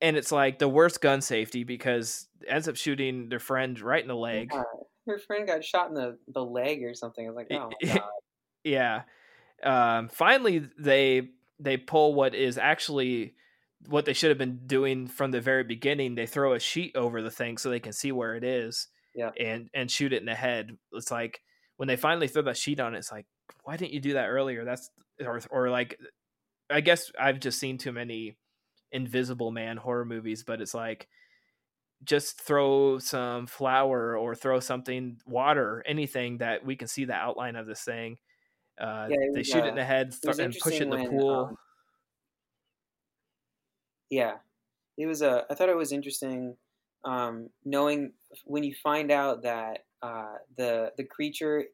And it's like the worst gun safety because ends up shooting their friend right in the leg. Yeah. Her friend got shot in the, the leg or something. I was like, oh god. <laughs> yeah. Um, finally they they pull what is actually what they should have been doing from the very beginning. They throw a sheet over the thing so they can see where it is. Yeah. And and shoot it in the head. It's like when they finally throw that sheet on it's like, why didn't you do that earlier? That's or or like I guess I've just seen too many Invisible Man horror movies, but it's like just throw some flour or throw something, water, anything that we can see the outline of this thing. Uh, yeah, they shoot uh, it in the head th- and push it in the when, pool. Um, yeah, it was a. Uh, I thought it was interesting um, knowing when you find out that uh, the the creature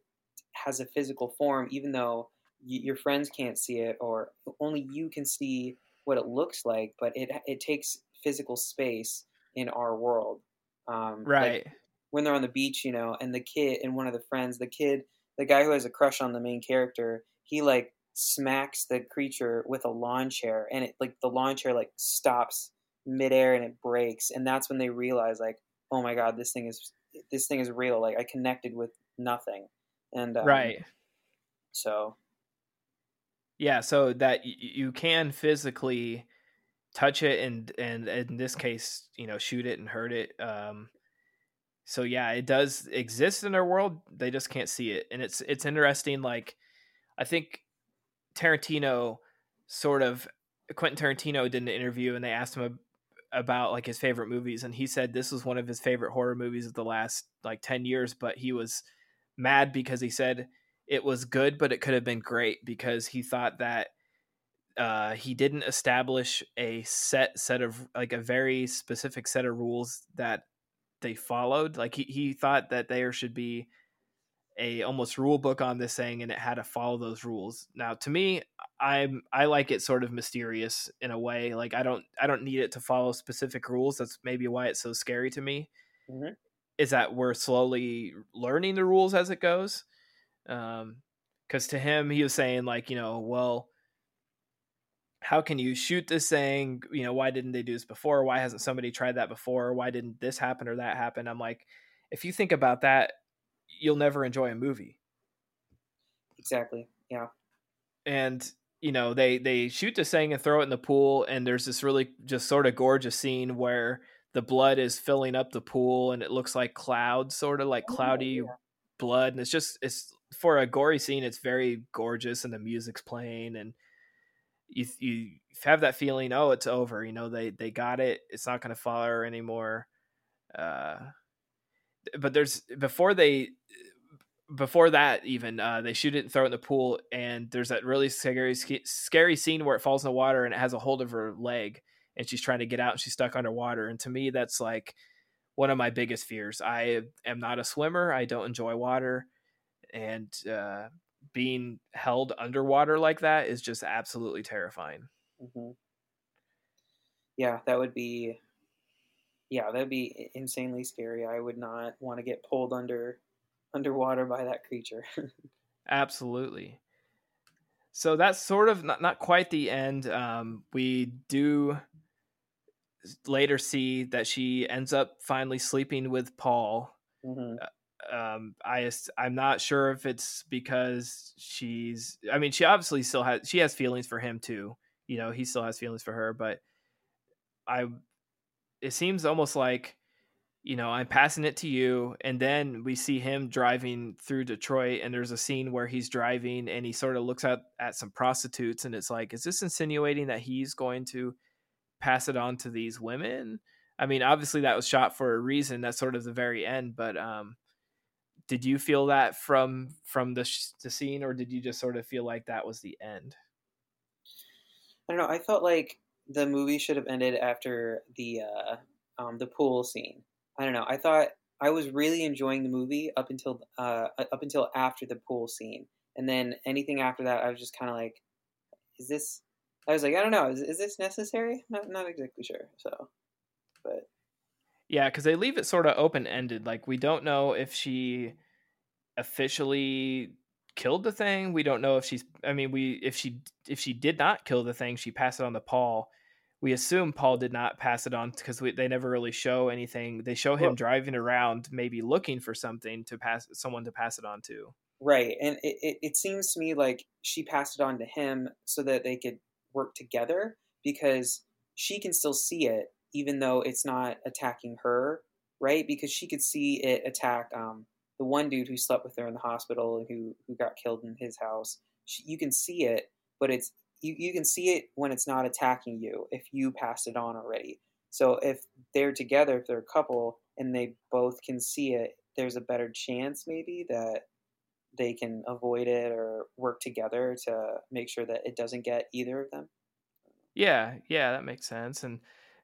has a physical form, even though your friends can't see it or only you can see what it looks like but it it takes physical space in our world. Um, right. like when they're on the beach you know and the kid and one of the friends the kid the guy who has a crush on the main character he like smacks the creature with a lawn chair and it like the lawn chair like stops midair and it breaks and that's when they realize like oh my god this thing is this thing is real like i connected with nothing. And um, right. so yeah, so that y- you can physically touch it and and in this case, you know, shoot it and hurt it. Um, so yeah, it does exist in our world. They just can't see it, and it's it's interesting. Like, I think Tarantino sort of Quentin Tarantino did an interview, and they asked him about like his favorite movies, and he said this was one of his favorite horror movies of the last like ten years. But he was mad because he said it was good, but it could have been great because he thought that uh, he didn't establish a set set of like a very specific set of rules that they followed. Like he he thought that there should be a almost rule book on this thing and it had to follow those rules. Now to me, I'm I like it sort of mysterious in a way. Like I don't I don't need it to follow specific rules. That's maybe why it's so scary to me. Mhm. Is that we're slowly learning the rules as it goes. Um because to him he was saying like, you know, well, how can you shoot this thing? You know, why didn't they do this before? Why hasn't somebody tried that before? Why didn't this happen or that happen? I'm like, if you think about that, you'll never enjoy a movie. Exactly. Yeah. And you know, they they shoot this thing and throw it in the pool, and there's this really just sort of gorgeous scene where the blood is filling up the pool, and it looks like clouds, sort of like Oh, cloudy yeah. blood, and it's just it's for a gory scene, it's very gorgeous, and the music's playing, and you you have that feeling, oh, it's over. You know, they they got it. It's not going to follow her anymore. Uh, but there's before they before that even uh, they shoot it and throw it in the pool, and there's that really scary scary scene where it falls in the water and it has a hold of her leg, and she's trying to get out and she's stuck underwater. And to me, that's like one of my biggest fears. I am not a swimmer. I don't enjoy water, and uh, being held underwater like that is just absolutely terrifying. hmm Yeah, that would be. Yeah, that'd be insanely scary. I would not want to get pulled under underwater by that creature. <laughs> Absolutely. So that's sort of not, not quite the end. Um, we do later see that she ends up finally sleeping with Paul. hmm Um, I I'm not sure if it's because she's. I mean, she obviously still has. She has feelings for him too. You know, he still has feelings for her, but I. It seems almost like you know, I'm passing it to you. And then we see him driving through Detroit, and there's a scene where he's driving and he sort of looks at, at some prostitutes, and it's like, is this insinuating that he's going to pass it on to these women? I mean, obviously that was shot for a reason. That's sort of the very end, but um, did you feel that from from the sh- the scene, or did you just sort of feel like that was the end? I don't know. I felt like the movie should have ended after the uh, um, the pool scene. I don't know. I thought I was really enjoying the movie up until uh, up until after the pool scene, and then anything after that, I was just kind of like, "Is this?" I was like, "I don't know. Is, is this necessary?" Not not exactly sure. So, but Yeah, because they leave it sort of open ended. Like we don't know if she officially killed the thing. We don't know if she's. I mean, we if she if she did not kill the thing, she passed it on to Paul. We assume Paul did not pass it on because they never really show anything. They show him Well- driving around, maybe looking for something to pass someone to pass it on to. Right, and it, it, it seems to me like she passed it on to him so that they could work together because she can still see it even though it's not attacking her, right? Because she could see it attack um, the one dude who slept with her in the hospital and who who got killed in his house. She, you can see it, but it's you, you can see it when it's not attacking you if you passed it on already. So if they're together, if they're a couple and they both can see it, there's a better chance maybe that they can avoid it or work together to make sure that it doesn't get either of them. Yeah, yeah, that makes sense. And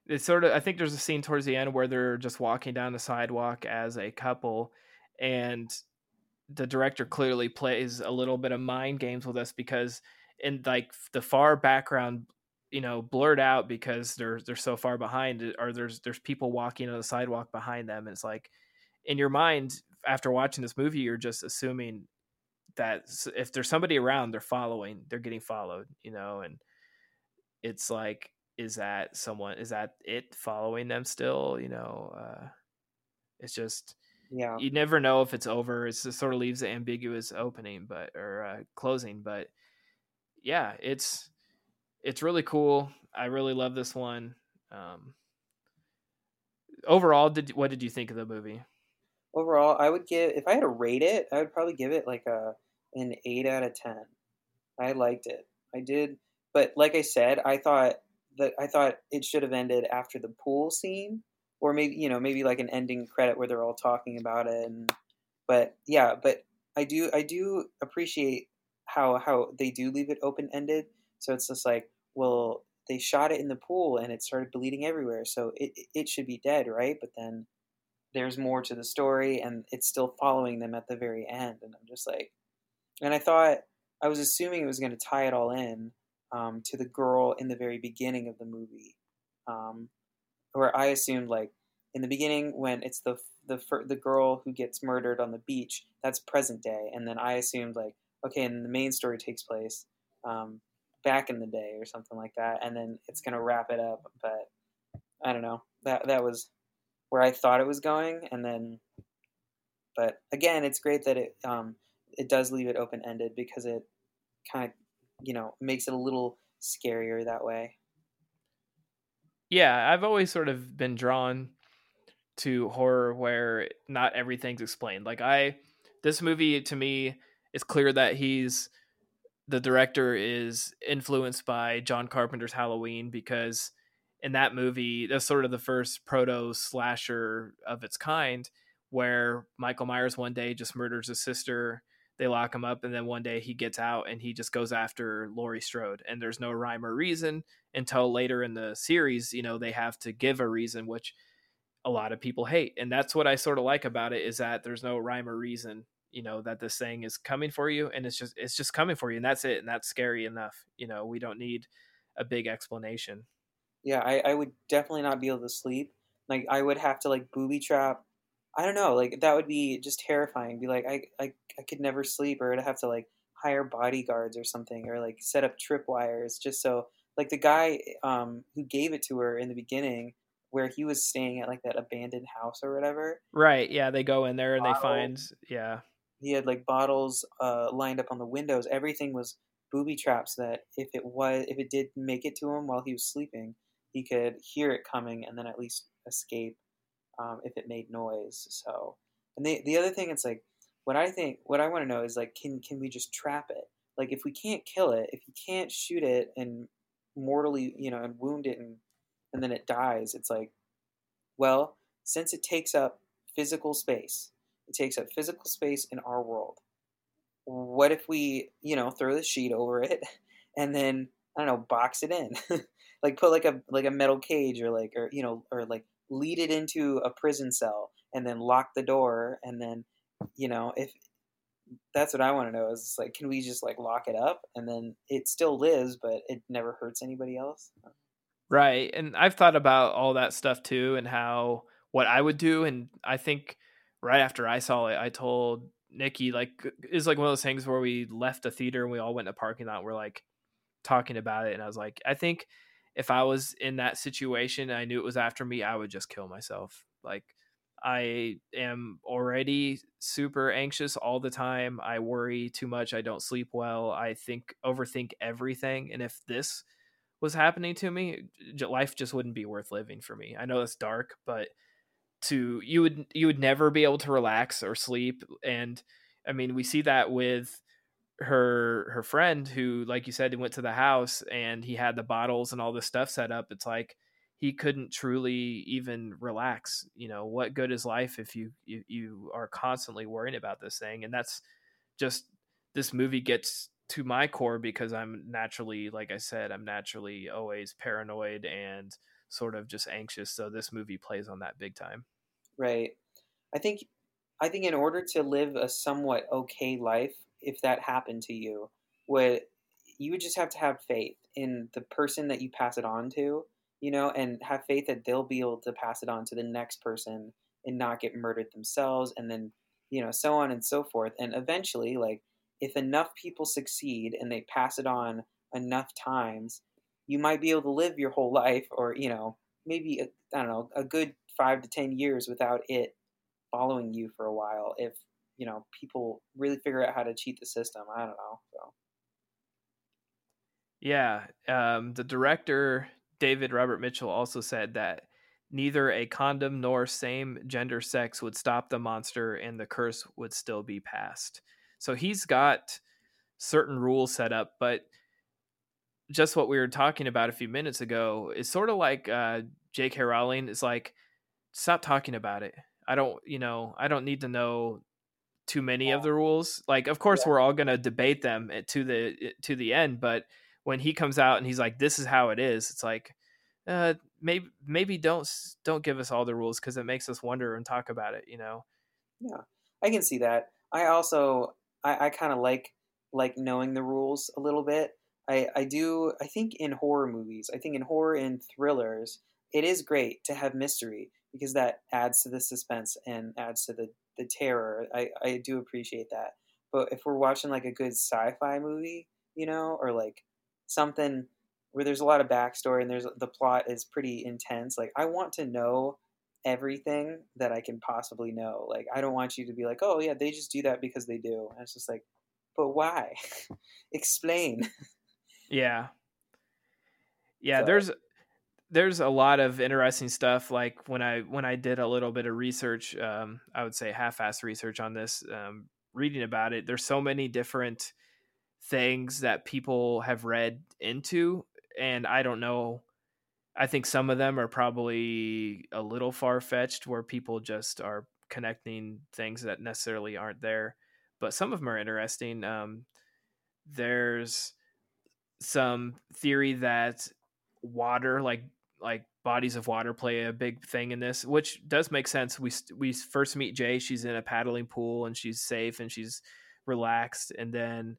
it's sort of I think there's a scene towards the end where they're just walking down the sidewalk as a couple and the director clearly plays a little bit of mind games with us because in like the far background you know blurred out because they're they're so far behind uh, or there's there's people walking on the sidewalk behind them. And it's like in your mind after watching this movie you're just assuming that if there's somebody around they're following they're getting followed you know and it's like is that someone is that it following them still you know uh it's just Yeah. you never know if it's over it's just sort of leaves the ambiguous opening but or uh, closing but yeah it's it's really cool i really love this one um overall did what did you think of the movie Overall, I would give if I had to rate it, I would probably give it like a an eight out of ten. I liked it. I did, but like I said, I thought that I thought it should have ended after the pool scene, or maybe you know maybe like an ending credit where they're all talking about it. And but yeah, but I do I do appreciate how how they do leave it open ended. So it's just like, well, they shot it in the pool and it started bleeding everywhere, so it it should be dead, right? But then there's more to the story and it's still following them at the very end and i'm just like and i thought i was assuming it was going to tie it all in um, to the girl in the very beginning of the movie um, where i assumed like in the beginning when it's the the the girl who gets murdered on the beach that's present day and then i assumed like okay and the main story takes place um, back in the day or something like that and then it's to wrap it up but i don't know. That that was where I thought it was going, and then, but again, it's great that it um, it does leave it open ended because it kind of you know makes it a little scarier that way. Yeah, I've always sort of been drawn to horror where not everything's explained. Like I, this movie to me, it's clear that he's the director is influenced by John Carpenter's Halloween because in that movie, that's sort of the first proto slasher of its kind, where Michael Myers one day just murders his sister. They lock him up, and then one day he gets out and he just goes after Laurie Strode. And there's no rhyme or reason until later in the series. You know, they have to give a reason, which a lot of people hate. And that's what I sort of like about it is that there's no rhyme or reason. You know that this thing is coming for you, and it's just it's just coming for you, and that's it, and that's scary enough. You know, we don't need a big explanation yeah, I, I would definitely not be able to sleep. Like I would have to like booby trap. I don't know, like that would be just terrifying. Be like I I, I could never sleep, or I'd have to like hire bodyguards or something, or like set up tripwires just so. Like the guy um, who gave it to her in the beginning, where he was staying at like that abandoned house or whatever. Right. Yeah, they go in there and they find yeah. He had like bottles uh, lined up on the windows. Everything was booby traps that if it was if it did make it to him while he was sleeping, he could hear it coming and then at least escape um, if it made noise. So, and the the other thing, it's like what I think, what I want to know is like, can can we just trap it? Like, if we can't kill it, if you can't shoot it and mortally, you know, and wound it and and then it dies, it's like, well, since it takes up physical space, it takes up physical space in our world. What if we, you know, throw the sheet over it <laughs> and then I don't know, box it in. <laughs> like put like a like a metal cage or like or you know or like lead it into a prison cell and then lock the door and then you know if that's what I want to know is like can we just like lock it up and then it still lives but it never hurts anybody else. Right. And I've thought about all that stuff too and how what I would do and I think right after I saw it I told Nikki like it's like one of those things where we left the theater and we all went to parking lot and we're like talking about it and I was like I think if I was in that situation I knew it was after me, I would just kill myself. Like I am already super anxious all the time. I worry too much. I don't sleep well. I think overthink everything. And if this was happening to me, life just wouldn't be worth living for me. I know that's dark, but to you would you would never be able to relax or sleep and I mean, we see that with her her friend who like you said he went to the house and he had the bottles and all this stuff set up it's like he couldn't truly even relax you know what good is life if you you, you are constantly worrying about this thing? And that's just this movie gets to my core because i'm naturally like i said i'm naturally always paranoid and sort of just anxious so this movie plays on that big time. Right. I think i think in order to live a somewhat okay life if that happened to you would you would just have to have faith in the person that you pass it on to you know and have faith that they'll be able to pass it on to the next person and not get murdered themselves and then you know so on and so forth. And eventually like if enough people succeed and they pass it on enough times you might be able to live your whole <laughs> life or you know maybe I don't know a good five to ten years without it following you for a while if you know people really figure out how to cheat the system. I don't know. So. Yeah, um, the director David Robert Mitchell also said that neither a condom nor same gender sex would stop the monster, and the curse would still be passed. So he's got certain rules set up, but just what we were talking about a few minutes ago is sort of like uh, J.K. Rowling is like, stop talking about it. I don't, you know, I don't need to know too many of the rules. Like, of course, yeah. we're all going to debate them to the to the end, but when he comes out and he's like, "This is how it is," it's like, uh, maybe maybe don't don't give us all the rules because it makes us wonder and talk about it. You know. Yeah, I can see that. I also I, I kind of like like knowing the rules a little bit. I I do. I think in horror movies, I think in horror and thrillers, it is great to have mystery because that adds to the suspense and adds to the the terror. I I do appreciate that. But if we're watching like a good sci-fi movie, you know, or like something where there's a lot of backstory and there's the plot is pretty intense, like I want to know everything that I can possibly know. Like I don't want you to be like, "Oh yeah, they just do that because they do." And it's just like, "But why? <laughs> Explain." Yeah. Yeah, So- there's there's a lot of interesting stuff like when I when I did a little bit of research, um I would say half-ass research on this, um reading about it, there's so many different things that people have read into and I don't know I think some of them are probably a little far-fetched where people just are connecting things that necessarily aren't there, but some of them are interesting. Um there's some theory that water like like bodies of water play a big thing in this which does make sense. We we first meet jay she's in a paddling pool and she's safe and she's relaxed and then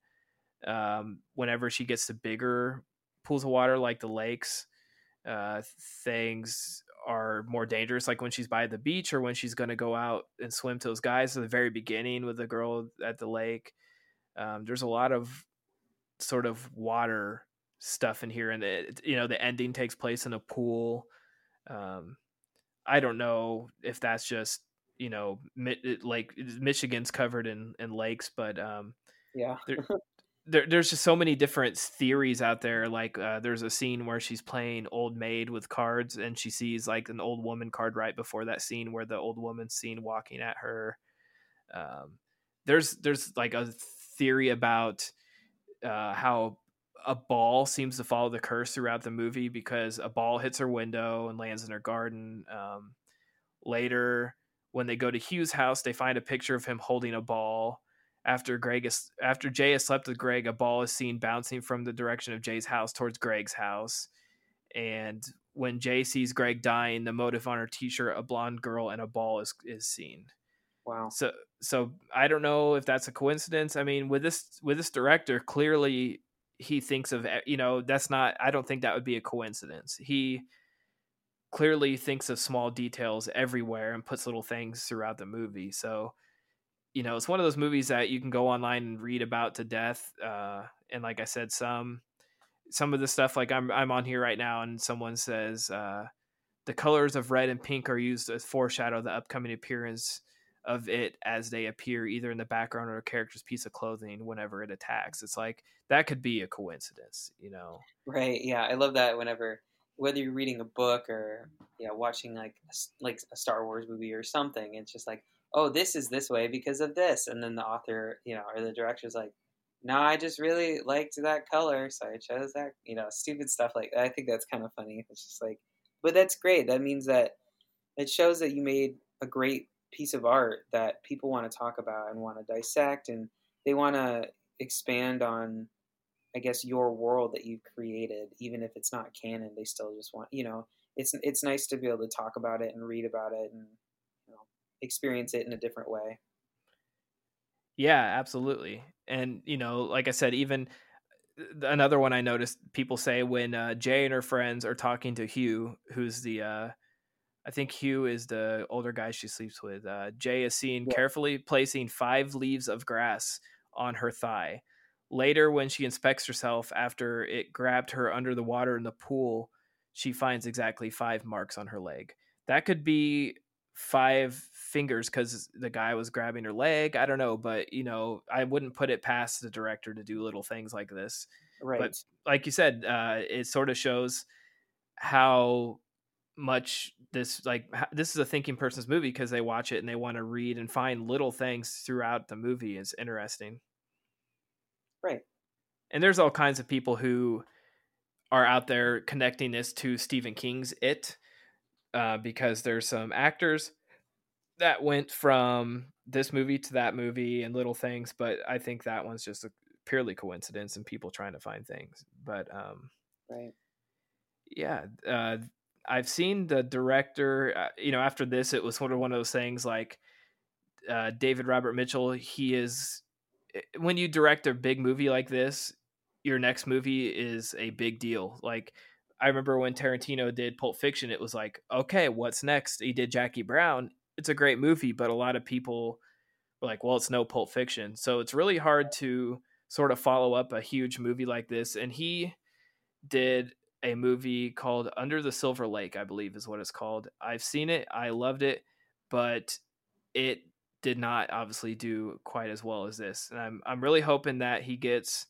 um, whenever she gets to bigger pools of water like the lakes uh, things are more dangerous. Like when she's by the beach or when she's going to go out and swim to those guys at the very beginning with the girl at the lake um, there's a lot of sort of water stuff in here and it, you know the ending takes place in a pool. Um i don't know if that's just you know mi- like michigan's covered in in lakes but um yeah. there, <laughs> there's just so many different theories out there. Like uh, there's a scene where she's playing old maid with cards and she sees like an old woman card right before that scene where the old woman's seen walking at her. Um, there's there's like a theory about uh, how a ball seems to follow the curse throughout the movie because a ball hits her window and lands in her garden um, later when they go to hugh's house they find a picture of him holding a ball after Greg is after Jay has slept with Greg, a ball is seen bouncing from the direction of Jay's house towards Greg's house. And when Jay sees Greg dying, the motive on her t-shirt, a blonde girl and a ball is is seen. Wow. So so I don't know if that's a coincidence. I mean, with this with this director, clearly he thinks of you know that's not. I don't think that would be a coincidence. He clearly thinks of small details everywhere and puts little things throughout the movie. So you know, it's one of those movies that you can go online and read about to death. Uh, and like I said, some some of the stuff like I'm I'm on here right now, and someone says uh, the colors of red and pink are used to foreshadow the upcoming appearance of it as they appear either in the background or a character's piece of clothing whenever it attacks. It's like that could be a coincidence, you know. Right. Yeah, I love that. Whenever whether you're reading a book or yeah, watching like like a Star Wars movie or something, it's just like, oh, this is this way because of this, and then the author, you know, or the director's like, no, I just really liked that color, so I chose that. You know, stupid stuff like that. I think that's kind of funny. It's just like, but that's great. That means that it shows that you made a great piece of art that people want to talk about and want to dissect, and they want to expand on I guess your world that you've created, even if it's not canon, they still just want you know. It's it's nice to be able to talk about it and read about it and you know experience it in a different way. Yeah, absolutely. And you know, like I said, even uh, another one I noticed people say when uh, Jay and her friends are talking to Hugh, who's the uh, I think Hugh is the older guy she sleeps with. Uh, Jay is seen Yeah. carefully placing five leaves of grass on her thigh. Later, when she inspects herself after it grabbed her under the water in the pool, she finds exactly five marks on her leg. That could be five fingers because the guy was grabbing her leg. I don't know, but you know, I wouldn't put it past the director to do little things like this. Right. But like you said, uh, it sort of shows how much this like this is a thinking person's movie because they watch it and they want to read and find little things throughout the movie is interesting. Right. And there's all kinds of people who are out there connecting this to Stephen King's It uh, because there's some actors that went from this movie to that movie and little things, but I think that one's just a purely coincidence and people trying to find things. But um, right. yeah, uh, I've seen the director. Uh, you know, after this, it was sort of one of those things like uh, David Robert Mitchell. He is eh, when you direct a big movie like this, your next movie is a big deal. Like I remember when Tarantino did Pulp Fiction, it was like, okay, what's next? He did Jackie Brown. It's a great movie, but a lot of people were like, well, it's no Pulp Fiction. So it's really hard to sort of follow up a huge movie like this. And he did a movie called Under the Silver Lake, I believe is what it's called. I've seen it, I loved it, but it did not obviously do quite as well as this. And I'm I'm really hoping that he gets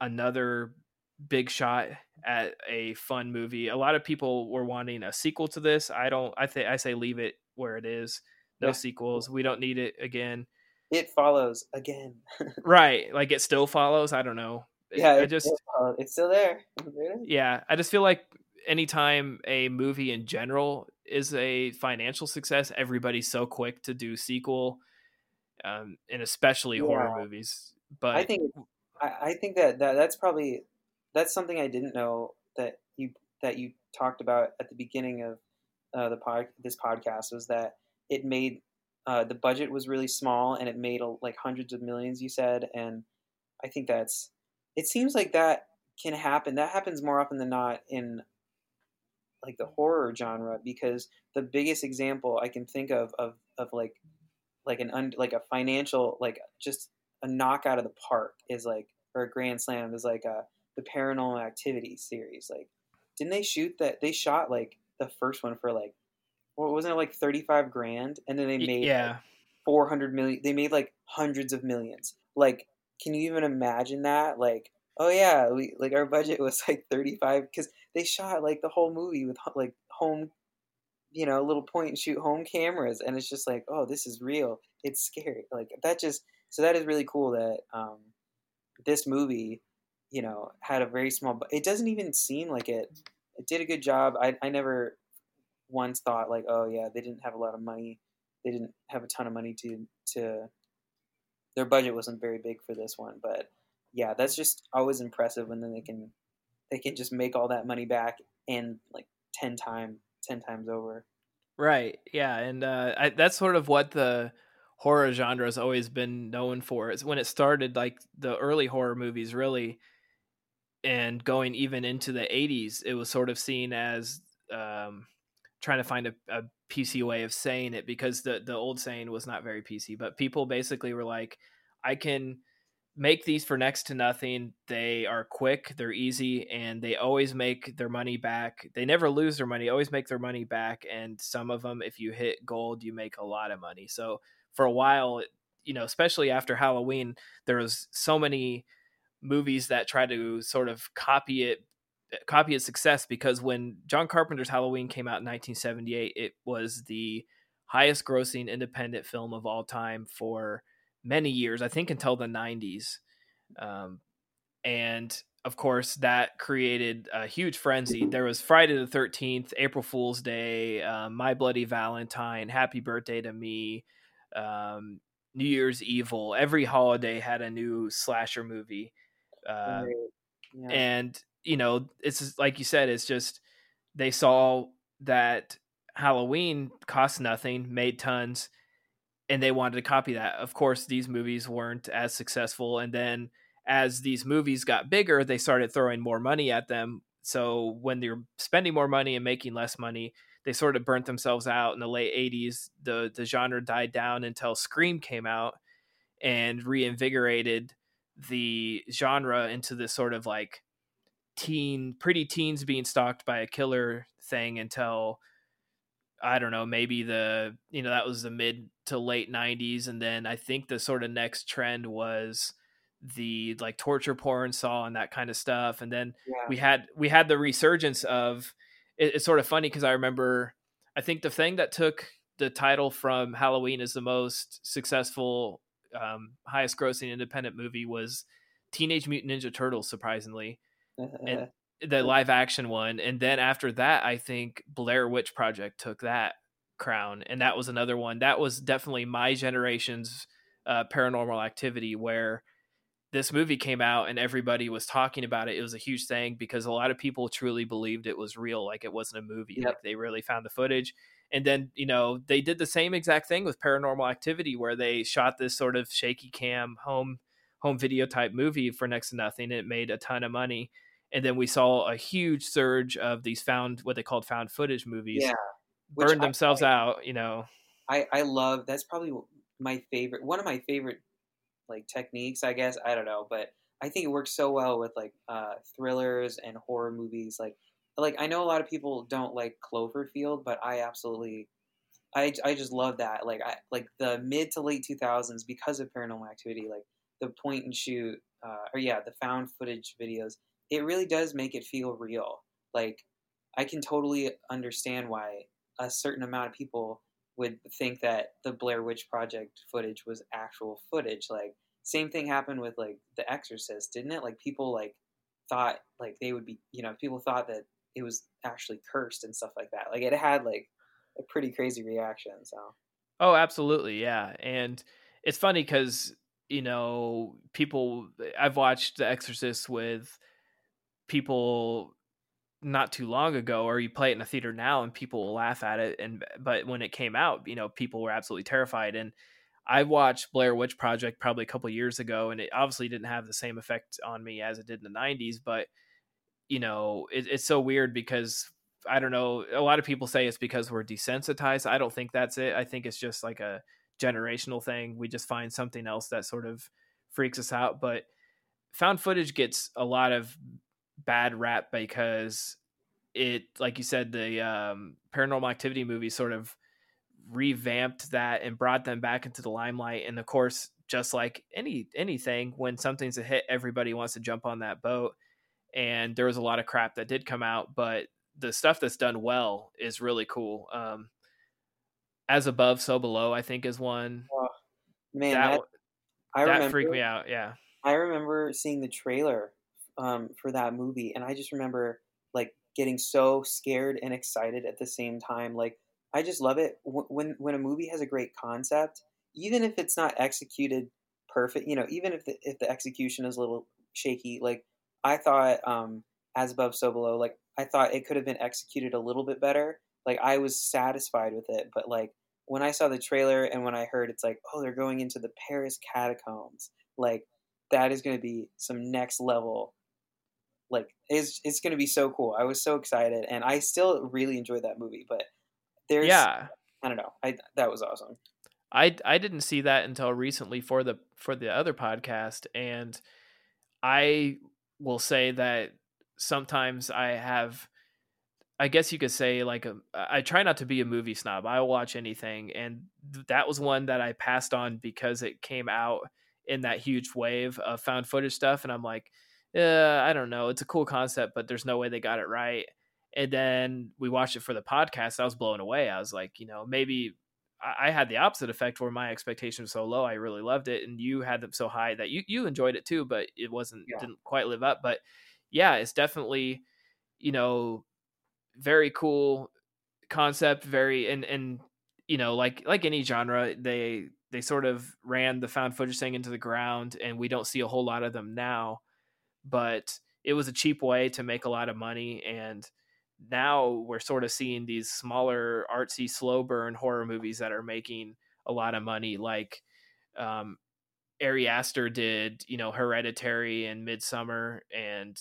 another big shot at a fun movie. A lot of people were wanting a sequel to this. I don't I think I say leave it where it is. No yeah. sequels. We don't need it again. It follows again. <laughs> right. Like it still follows. I don't know. Yeah, I just it's still there. Yeah, I just feel like anytime a movie in general is a financial success, everybody's so quick to do sequel, um, and especially yeah. horror movies. But I think I, I think that, that that's probably that's something I didn't know that you that you talked about at the beginning of uh, the pod this podcast was that it made uh, the budget was really small and it made like hundreds of millions. You said, and I think that's it seems like that can happen. That happens more often than not in like the horror genre because the biggest example I can think of of of like like an un, like a financial like just a knock out of the park is like or a grand slam is like a the paranormal activity series. Like didn't they shoot that they shot like the first one for like what wasn't it like 35 grand? And then they made yeah. like 400 million they made like hundreds of millions. Like can you even imagine that? Like oh yeah we like our budget was like 35 because they shot like the whole movie with like home you know little point and shoot home cameras and it's just like oh this is real. It's scary. Like that just so that is really cool that um this movie you know had a very small but it doesn't even seem like it. It did a good job. I i never once thought like oh yeah they didn't have a lot of money. They didn't have a ton of money to to their budget wasn't very big for this one, but yeah, that's just always impressive when then they can they can just make all that money back and like ten time ten times over. Right. Yeah, and uh, I, that's sort of what the horror genre has always been known for. It's when it started, like the early horror movies, really, and going even into the '80s, it was sort of seen as um, trying to find a, a PC way of saying it because the the old saying was not very PC, but people basically were like, I can make these for next to nothing. They are quick, they're easy, and they always make their money back. They never lose their money, always make their money back. And some of them, if you hit gold, you make a lot of money. So for a while, you know, especially after Halloween, there was so many movies that try to sort of copy it copy its success because when John Carpenter's Halloween came out in 1978, it was the highest grossing independent film of all time for many years, I think until the 90s. Um, and of course, that created a huge frenzy. There was Friday the 13th, April Fool's Day, um, My Bloody Valentine, Happy Birthday to Me, um, New Year's Evil. Every holiday had a new slasher movie. Uh, yeah. And you know, it's like you said, it's just they saw that Halloween cost nothing, made tons, and they wanted to copy that. Of course, these movies weren't as successful, and then as these movies got bigger, they started throwing more money at them. So when they're spending more money and making less money, they sort of burnt themselves out in the late 80s. The the genre died down until Scream came out and reinvigorated the genre into this sort of like teen pretty teens being stalked by a killer thing until I don't know, maybe the you know that was the mid to late 90s and then I think the sort of next trend was the like torture porn saw and that kind of stuff and then yeah. we had we had the resurgence of it, it's sort of funny because I remember I think the thing that took the title from Halloween as the most successful um, highest grossing independent movie was Teenage Mutant Ninja Turtles surprisingly and <laughs> the live action one, and then after that, I think Blair Witch Project took that crown, and that was another one that was definitely my generation's uh, paranormal activity where this movie came out and everybody was talking about it. It was a huge thing because a lot of people truly believed it was real, like it wasn't a movie. Yep. Like they really found the footage. And then, you know, they did the same exact thing with Paranormal Activity where they shot this sort of shaky cam home home video type movie for next to nothing. It made a ton of money. And then we saw a huge surge of these found what they called found footage movies. Yeah. Which Burned I- themselves out, you know. I I love that's probably my favorite one of my favorite like techniques I guess I don't know but I think it works so well with like uh, thrillers and horror movies like like I know a lot of people don't like Cloverfield but I absolutely I, I just love that like I like the mid to late 2000s because of Paranormal Activity like the point and shoot uh, or yeah the found footage videos it really does make it feel real like I can totally understand why a certain amount of people would think that the Blair Witch Project footage was actual footage. Like same thing happened with like The Exorcist, didn't it? Like people like thought like they would be, you know, people thought that it was actually cursed and stuff like that. Like it had like a pretty crazy reaction. So Oh, absolutely, yeah. And it's funny because you know people. I've watched The Exorcist with people not too long ago, or you play it in a theater now, and people will laugh at it. And but when it came out, you know, people were absolutely terrified. And I watched Blair Witch Project probably a couple years ago, and it obviously didn't have the same effect on me as it did in the '90s. But you know, it, it's so weird because I don't know. A lot of people say it's because we're desensitized. I don't think that's it. I think it's just like a generational thing. We just find something else that sort of freaks us out. But found footage gets a lot of bad rap because it, like you said, the um, paranormal activity movie sort of revamped that and brought them back into the limelight. And of course, just like any anything, when something's a hit, everybody wants to jump on that boat. And there was a lot of crap that did come out, but the stuff that's done well is really cool. Um, as above, so below, I think is one man, that that, I that remember freaked me out. Yeah, I remember seeing the trailer um, for that movie, and I just remember like getting so scared and excited at the same time. Like I just love it when when a movie has a great concept, even if it's not executed perfect. You know, even if the if the execution is a little shaky. Like I thought, um, as above, so below. Like I thought it could have been executed a little bit better. Like I was satisfied with it, but like when I saw the trailer and when I heard it's like, oh, they're going into the Paris catacombs, like that is going to be some next level. Like it's it's going to be so cool. I was so excited, and I still really enjoyed that movie. But there's, yeah. I don't know, I that was awesome. I I didn't see that until recently for the for the other podcast, and I will say that sometimes I have. I guess you could say like um, a, I try not to be a movie snob. I watch anything, and th- that was one that I passed on because it came out in that huge wave of found footage stuff, and I'm like, uh, I don't know. It's a cool concept, but there's no way they got it right. And then we watched it for the podcast. I was blown away. I was like, you know, maybe I, I had the opposite effect where my expectations were so low. I really loved it, and you had them so high that you you enjoyed it too, but it wasn't Yeah. didn't quite live up. But yeah, it's definitely you know very cool concept. Very and and you know like like any genre, they they sort of ran the found footage thing into the ground, and we don't see a whole lot of them now. But it was a cheap way to make a lot of money and now we're sort of seeing these smaller artsy slow burn horror movies that are making a lot of money like um Ari Aster did, you know, Hereditary and Midsommar and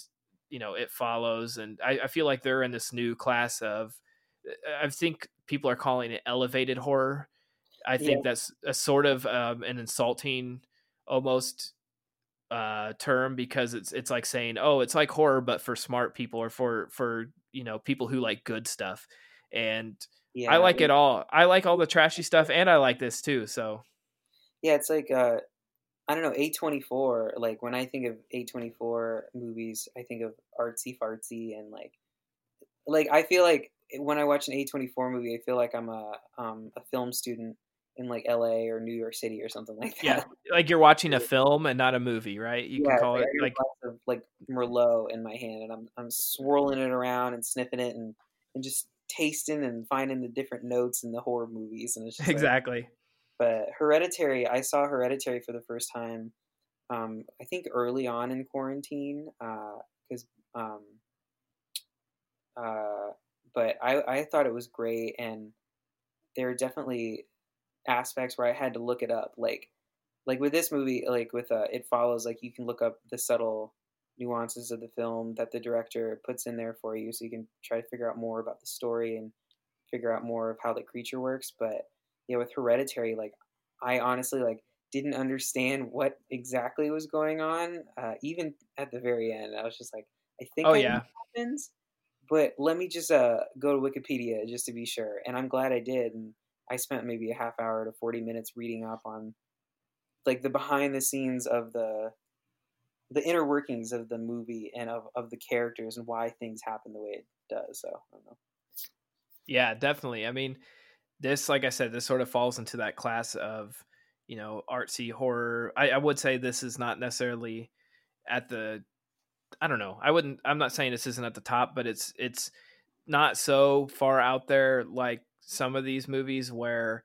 you know, It Follows and I, I feel like they're in this new class of I think people are calling it elevated horror. I think Yeah. that's a sort of um, an insulting almost uh term because it's it's like saying oh it's like horror but for smart people or for for you know people who like good stuff and Yeah, i like it all i like all the trashy stuff and i like this too so Yeah, it's like uh, I don't know, A twenty four. Like when I think of A twenty four movies, I think of artsy fartsy and like, like I feel like when I watch an A twenty four movie, I feel like I'm a um a film student in like L.A. or New York City or something like that. yeah <laughs> like you're watching a film and not a movie right you Yeah, can call it's it I got a like of like Merlot in my hand, and I'm I'm swirling it around and sniffing it and and just tasting and finding the different notes in the horror movies, and it's <laughs> just like, exactly but Hereditary, I saw Hereditary for the first time um, I think early on in quarantine because uh, um, uh, but I I thought it was great and there are definitely aspects where I had to look it up like like with this movie like with uh, it follows like you can look up the subtle nuances of the film that the director puts in there for you so you can try to figure out more about the story and figure out more of how the creature works. But yeah with hereditary like i honestly like didn't understand what exactly was going on uh, even at the very end. I was just like i think oh yeah. happens but let me just uh, go to wikipedia just to be sure. And i'm glad i did and i spent maybe a half hour to 40 minutes reading up on like the behind the scenes of the the inner workings of the movie and of, of the characters and why things happen the way it does. So I don't know. Yeah, definitely. I mean, this, like I said, this sort of falls into that class of, you know, artsy horror. I, I would say this is not necessarily at the I don't know. I wouldn't I'm not saying this isn't at the top, but it's it's not so far out there like some of these movies where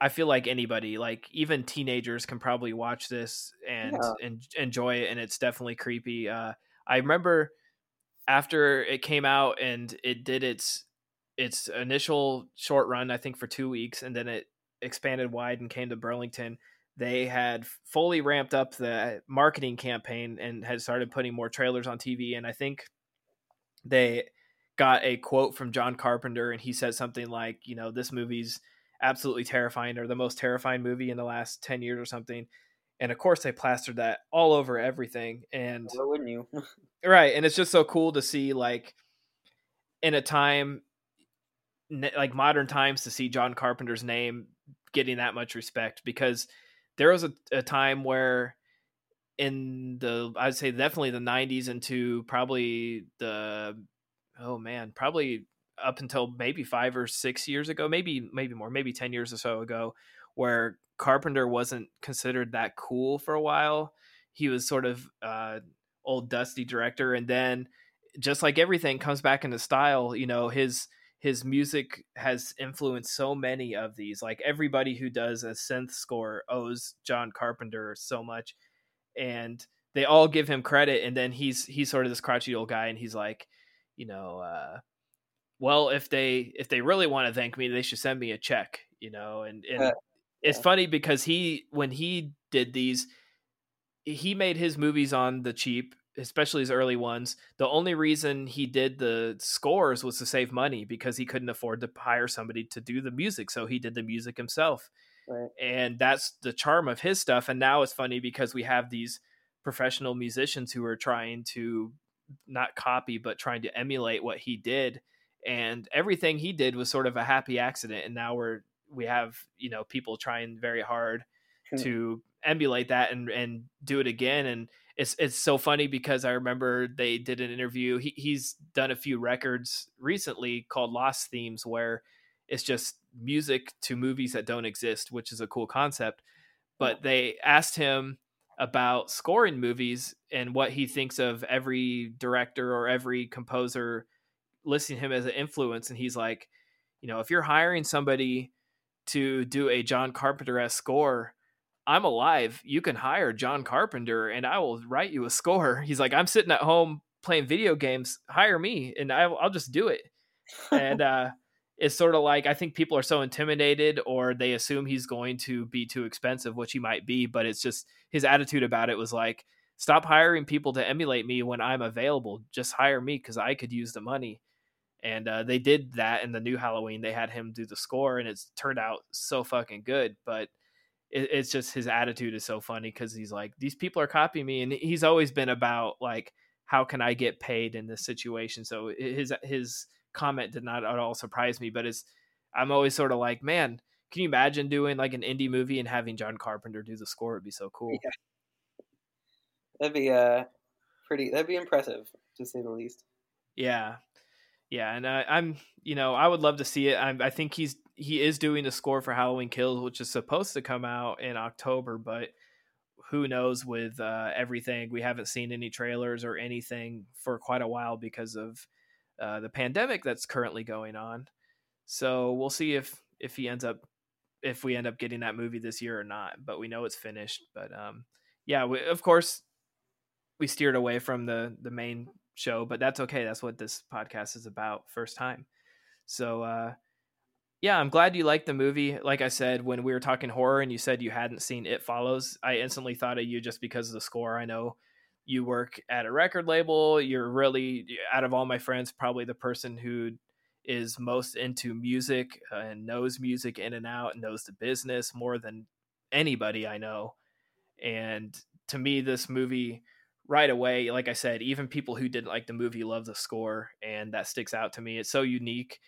I feel like anybody, like even teenagers, can probably watch this and, Yeah. and enjoy it, and it's definitely creepy. Uh, I remember after it came out and it did its its initial short run, I think for two weeks, and then it expanded wide and came to Burlington. They had fully ramped up the marketing campaign and had started putting more trailers on TV, and I think they got a quote from John Carpenter, and he said something like, "You know, this movie's." absolutely terrifying or the most terrifying movie in the last 10 years or something and of course they plastered that all over everything and Why wouldn't you? <laughs> right and it's just so cool to see like in a time like modern times to see john carpenter's name getting that much respect because there was a, a time where in the i'd say definitely the 90s into probably the oh man probably up until maybe five or six years ago maybe maybe more maybe 10 years or so ago where carpenter wasn't considered that cool for a while. He was sort of uh old dusty director and then just like everything comes back into style you know his his music has influenced so many of these. Like everybody who does a synth score owes john carpenter so much and they all give him credit and then he's he's sort of this crotchety old guy and he's like you know uh well if they if they really want to thank me they should send me a check you know and and Uh, it's funny because he when he did these he made his movies on the cheap especially his early ones. The only reason he did the scores was to save money because he couldn't afford to hire somebody to do the music so he did the music himself. Right. and that's the charm of his stuff and now it's funny because we have these professional musicians who are trying to not copy but trying to emulate what he did. And everything he did was sort of a happy accident. And now we're we have you know people trying very hard hmm. to emulate that and and do it again. And it's it's so funny because I remember they did an interview. He, he's done a few records recently called Lost Themes where it's just music to movies that don't exist which is a cool concept. But they asked him about scoring movies and what he thinks of every director or every composer listing him as an influence. And he's like you know if you're hiring somebody to do a john carpenter-esque score i'm alive. You can hire john carpenter and i will write you a score. <laughs> He's like i'm sitting at home playing video games. Hire me and i'll, I'll just do it. <laughs> And uh it's sort of like i think people are so intimidated or they assume he's going to be too expensive which he might be but it's just his attitude about it was like stop hiring people to emulate me when i'm available. Just hire me because i could use the money. And uh, they did that in the new halloween. They had him do the score and it's turned out so fucking good but it, it's just his attitude is so funny because he's like these people are copying me and he's always been about like how can i get paid in this situation? So his his comment did not at all surprise me but it's i'm always sort of like man can you imagine doing like an indie movie and having john carpenter do the score it'd be so cool Yeah. That'd be uh pretty. That'd be impressive to say the least. Yeah, yeah, and I, I'm, you know, I would love to see it. I, I think he's he is doing the score for Halloween Kills, which is supposed to come out in October, but who knows with uh, everything? We haven't seen any trailers or anything for quite a while because of uh, the pandemic that's currently going on. So we'll see if if he ends up if we end up getting that movie this year or not. But we know it's finished. But um, yeah, we, of course, we steered away from the the main show, but that's okay. That's what this podcast is about. First time, so uh, yeah, I'm glad you liked the movie. Like I said, when we were talking horror and you said you hadn't seen It Follows, I instantly thought of you just because of the score. I know you work at a record label. You're really, out of all my friends, probably the person who is most into music and knows music in and out knows the business more than anybody I know. And to me, this movie right away, like I said, even people who didn't like the movie love the score, and that sticks out to me. It's so unique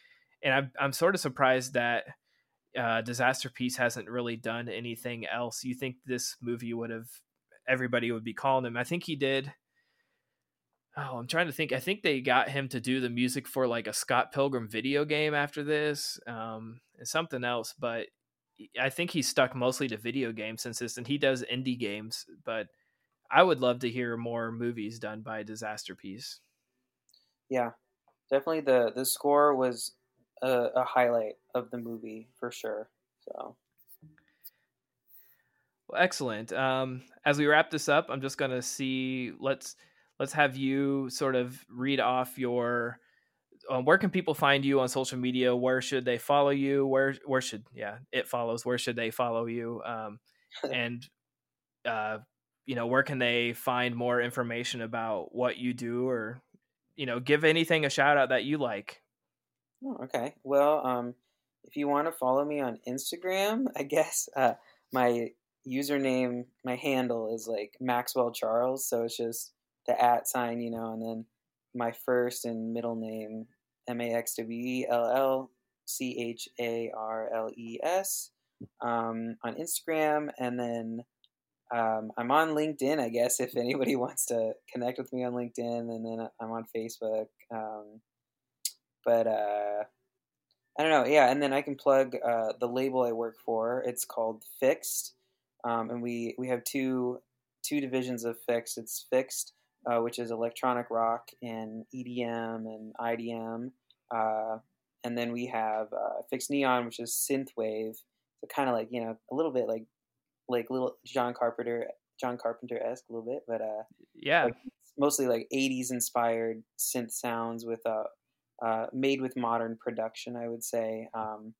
and I'm I'm sort of surprised that uh, Disasterpeace hasn't really done anything else. You think this movie would have everybody would be calling him? I think he did. Oh, I'm trying to think. I think they got him to do the music for like a Scott Pilgrim video game after this, um, and something else. But I think he's stuck mostly to video games since this, and he does indie games. But I would love to hear more movies done by Disasterpeace. Yeah, definitely the the score was a, a highlight of the movie for sure. So. Excellent. Um, as we wrap this up, I'm just gonna see. Let's let's have you sort of read off your. Um, where can people find you on social media? Where should they follow you? Where where should yeah it follows? Where should they follow you? Um, <laughs> and uh, you know where can they find more information about what you do or you know give anything a shout out that you like Oh, okay. Well, um, if you want to follow me on Instagram, I guess uh, my username, my handle is like Maxwell Charles. So it's just the at sign, you know, and then my first and middle name, M A X W E L L C H A R L E S, um, on Instagram. And then um, I'm on LinkedIn, I guess, if anybody <laughs> wants to connect with me on LinkedIn. And then I'm on Facebook. Um, but uh, I don't know. Yeah, and then I can plug uh, the label I work for. It's called FiXT, um, and we we have two two divisions of FiXT. It's FiXT, uh, which is electronic rock and EDM and IDM, uh, and then we have uh, FiXT Neon, which is synthwave. So kind of like you know a little bit like like little John Carpenter John Carpenter esque a little bit, but uh, yeah, like mostly like '80s inspired synth sounds with uh uh, made with modern production, I would say. Um,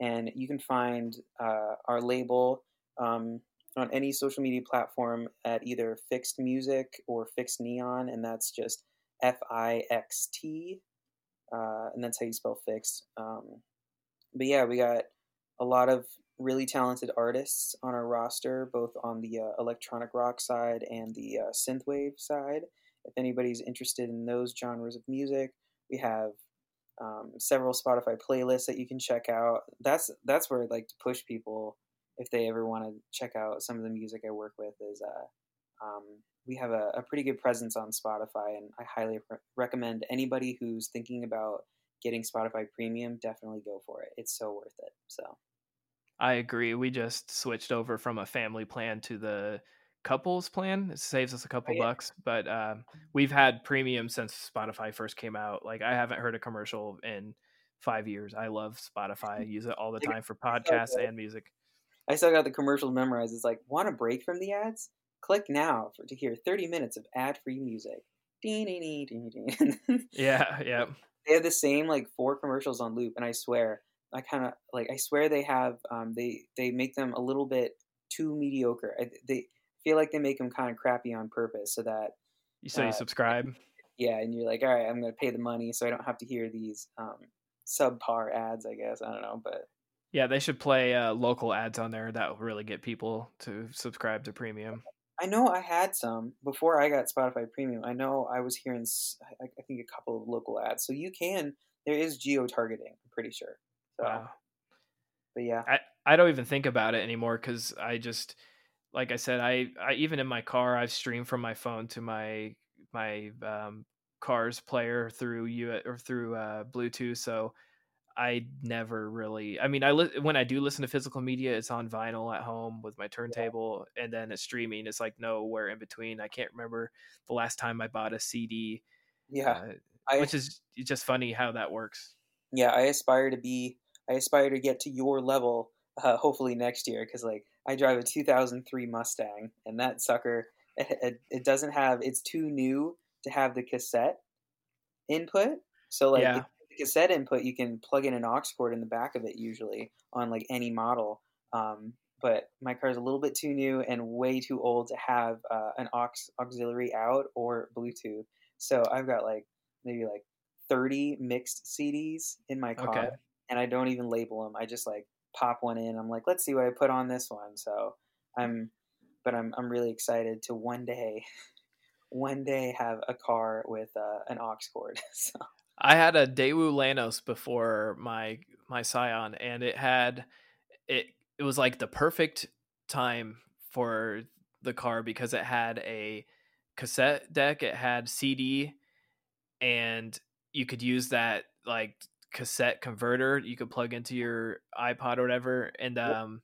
and you can find uh, our label um, on any social media platform at either FiXT Music or FiXT Neon, and that's just F I X T, uh, and that's how you spell FiXT. Um, but yeah, we got a lot of really talented artists on our roster, both on the uh, electronic rock side and the uh, synthwave side. If anybody's interested in those genres of music, we have um, several Spotify playlists that you can check out. That's that's where I'd like to push people if they ever want to check out some of the music I work with. Is uh, um, we have a, a, pretty good presence on Spotify, and I highly re- recommend anybody who's thinking about getting Spotify Premium definitely go for it. It's so worth it. So. I agree. We just switched over from a family plan to the couples plan. It saves us a couple oh, yeah. bucks, but uh, we've had premium since Spotify first came out. Like I haven't heard a commercial in five years. I love Spotify. <laughs> I use it all the time for podcasts and music. I still got the commercial memorized. It's like, want a break from the ads? Click now for to hear 30 minutes of ad-free music. <laughs> yeah, <laughs> yeah. They have the same like four commercials on loop, and I swear, I kind of like. I swear they have. Um, they they make them a little bit too mediocre. I, they feel like they make them kind of crappy on purpose so that you so uh, you subscribe. Yeah, and you're like, all right, I'm going to pay the money so I don't have to hear these um, subpar ads. I guess I don't know, but yeah, they should play uh, local ads on there. That will really get people to subscribe to premium. I know I had some before I got Spotify Premium. I know I was hearing, I think, a couple of local ads. So you can. There is geo targeting. I'm pretty sure. So, wow. But yeah, I I don't even think about it anymore because I just like I said, I, I even in my car, I've streamed from my phone to my my um, car's player through you or through uh, Bluetooth. So I never really. I mean, I li- when I do listen to physical media, it's on vinyl at home with my turntable, yeah. and then it's streaming. It's like nowhere in between. I can't remember the last time I bought a CD. Yeah, uh, I, which is just funny how that works. Yeah, I aspire to be. I aspire to get to your level uh, hopefully next year because like I drive a 2003 Mustang and that sucker it, it, doesn't have it's too new to have the cassette input. So like Yeah. The cassette input you can plug in an aux cord in the back of it usually on like any model. Um, but my car is a little bit too new and way too old to have uh, an aux auxiliary out or Bluetooth. So I've got like maybe like 30 mixed CDs in my car Okay. and I don't even label them. I just like pop one in. I'm like, let's see what I put on this one. So I'm, but I'm I'm really excited to one day, <laughs> one day have a car with uh, an aux cord. <laughs> so I had a Daewoo Lanos before my my Scion, and it had it. It was like the perfect time for the car because it had a cassette deck, it had CD, and you could use that like cassette converter. You could plug into your iPod or whatever, and um,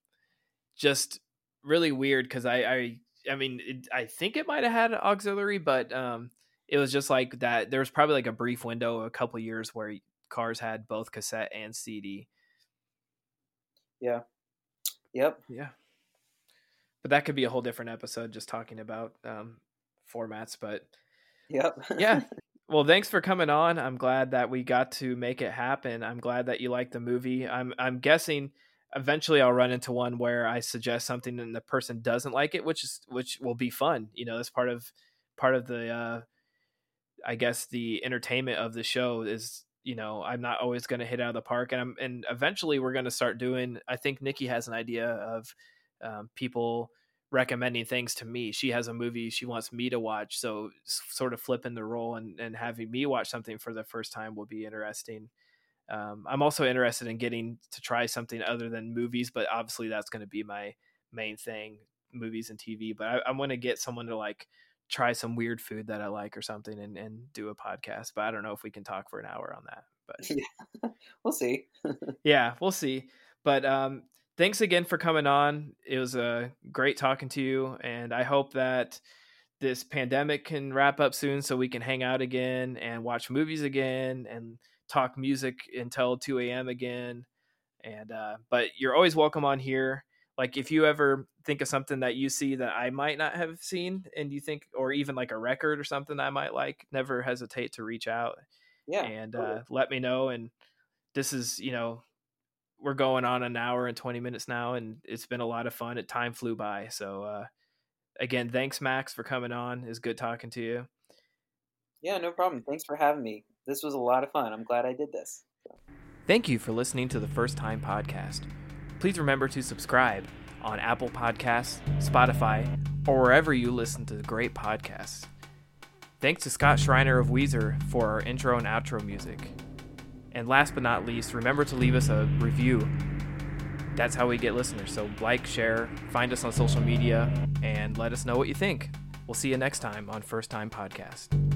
just really weird because I I I mean it, I think it might have had auxiliary, but um, it was just like that. There was probably like a brief window, a couple years where cars had both cassette and CD. yeah, yep, Yeah, but that could be a whole different episode just talking about um, formats. But yep. yeah, <laughs> well, thanks for coming on. I'm glad that we got to make it happen. I'm glad that you like the movie. I'm I'm guessing eventually I'll run into one where I suggest something and the person doesn't like it, which is which will be fun. You know, that's part of part of the uh I guess the entertainment of the show is you know I'm not always going to hit out of the park, and I'm and eventually we're going to start doing. I think Nikki has an idea of um, people recommending things to me. She has a movie she wants me to watch, so sort of flipping the role and and having me watch something for the first time will be interesting. Um, I'm also interested in getting to try something other than movies, but obviously that's going to be my main thing, movies and TV. But I, I want to get someone to like try some weird food that I like or something and, and do a podcast. But I don't know if we can talk for an hour on that. But <laughs> yeah. we'll see. <laughs> yeah, we'll see. But um, thanks again for coming on. It was uh, great talking to you, and I hope that this pandemic can wrap up soon so we can hang out again and watch movies again and talk music until 2 a.m. again. And uh, but you're always welcome on here. Like if you ever think of something that you see that I might not have seen, and you think, or even like a record or something I might like, never hesitate to reach out Yeah, and totally. uh, let me know. And this is, you know, we're going on an hour and 20 minutes now, and it's been a lot of fun. It time flew by. So, uh, again, thanks, Max, for coming on. It's good talking to you. yeah, no problem. Thanks for having me. This was a lot of fun. I'm glad I did this. Thank you for listening to the First Time Podcast. Please remember to subscribe on Apple Podcasts, Spotify, or wherever you listen to great podcasts. Thanks to Scott Shriner of Weezer for our intro and outro music. And last but not least, remember to leave us a review. That's how we get listeners. So, like, share, find us on social media, and let us know what you think. We'll see you next time on First Time Podcast.